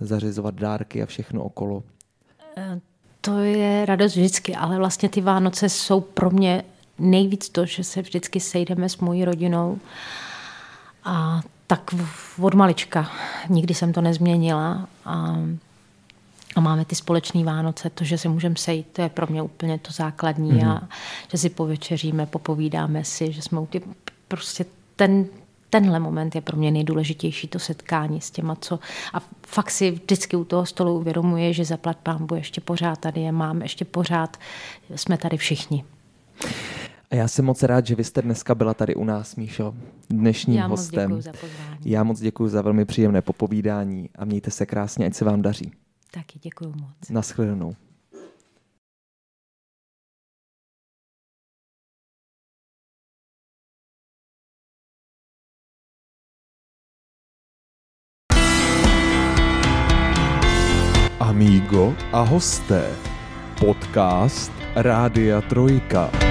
Speaker 2: zařizovat dárky a všechno okolo.
Speaker 3: Eh, to je radost vždycky, ale vlastně ty Vánoce jsou pro mě nejvíc to, že se vždycky sejdeme s mojí rodinou a tak od malička. Nikdy jsem to nezměnila a, a máme ty společné Vánoce, to, že se můžeme sejít, to je pro mě úplně to základní mm-hmm. a že si povečeříme, popovídáme si, že jsme u ty prostě ten, tenhle moment je pro mě nejdůležitější, to setkání s těma, co... A fakt si vždycky u toho stolu uvědomuje, že zaplat pámbu ještě pořád tady je, mám ještě pořád, jsme tady všichni.
Speaker 2: A já jsem moc rád, že vy jste dneska byla tady u nás, Míšo, dnešním
Speaker 3: já
Speaker 2: hostem.
Speaker 3: Moc za pozvání.
Speaker 2: Já moc děkuji za velmi příjemné popovídání a mějte se krásně, ať se vám daří.
Speaker 3: Taky děkuji moc.
Speaker 2: Naschledanou.
Speaker 1: Amigo a hosté. Podcast Rádia Trojka.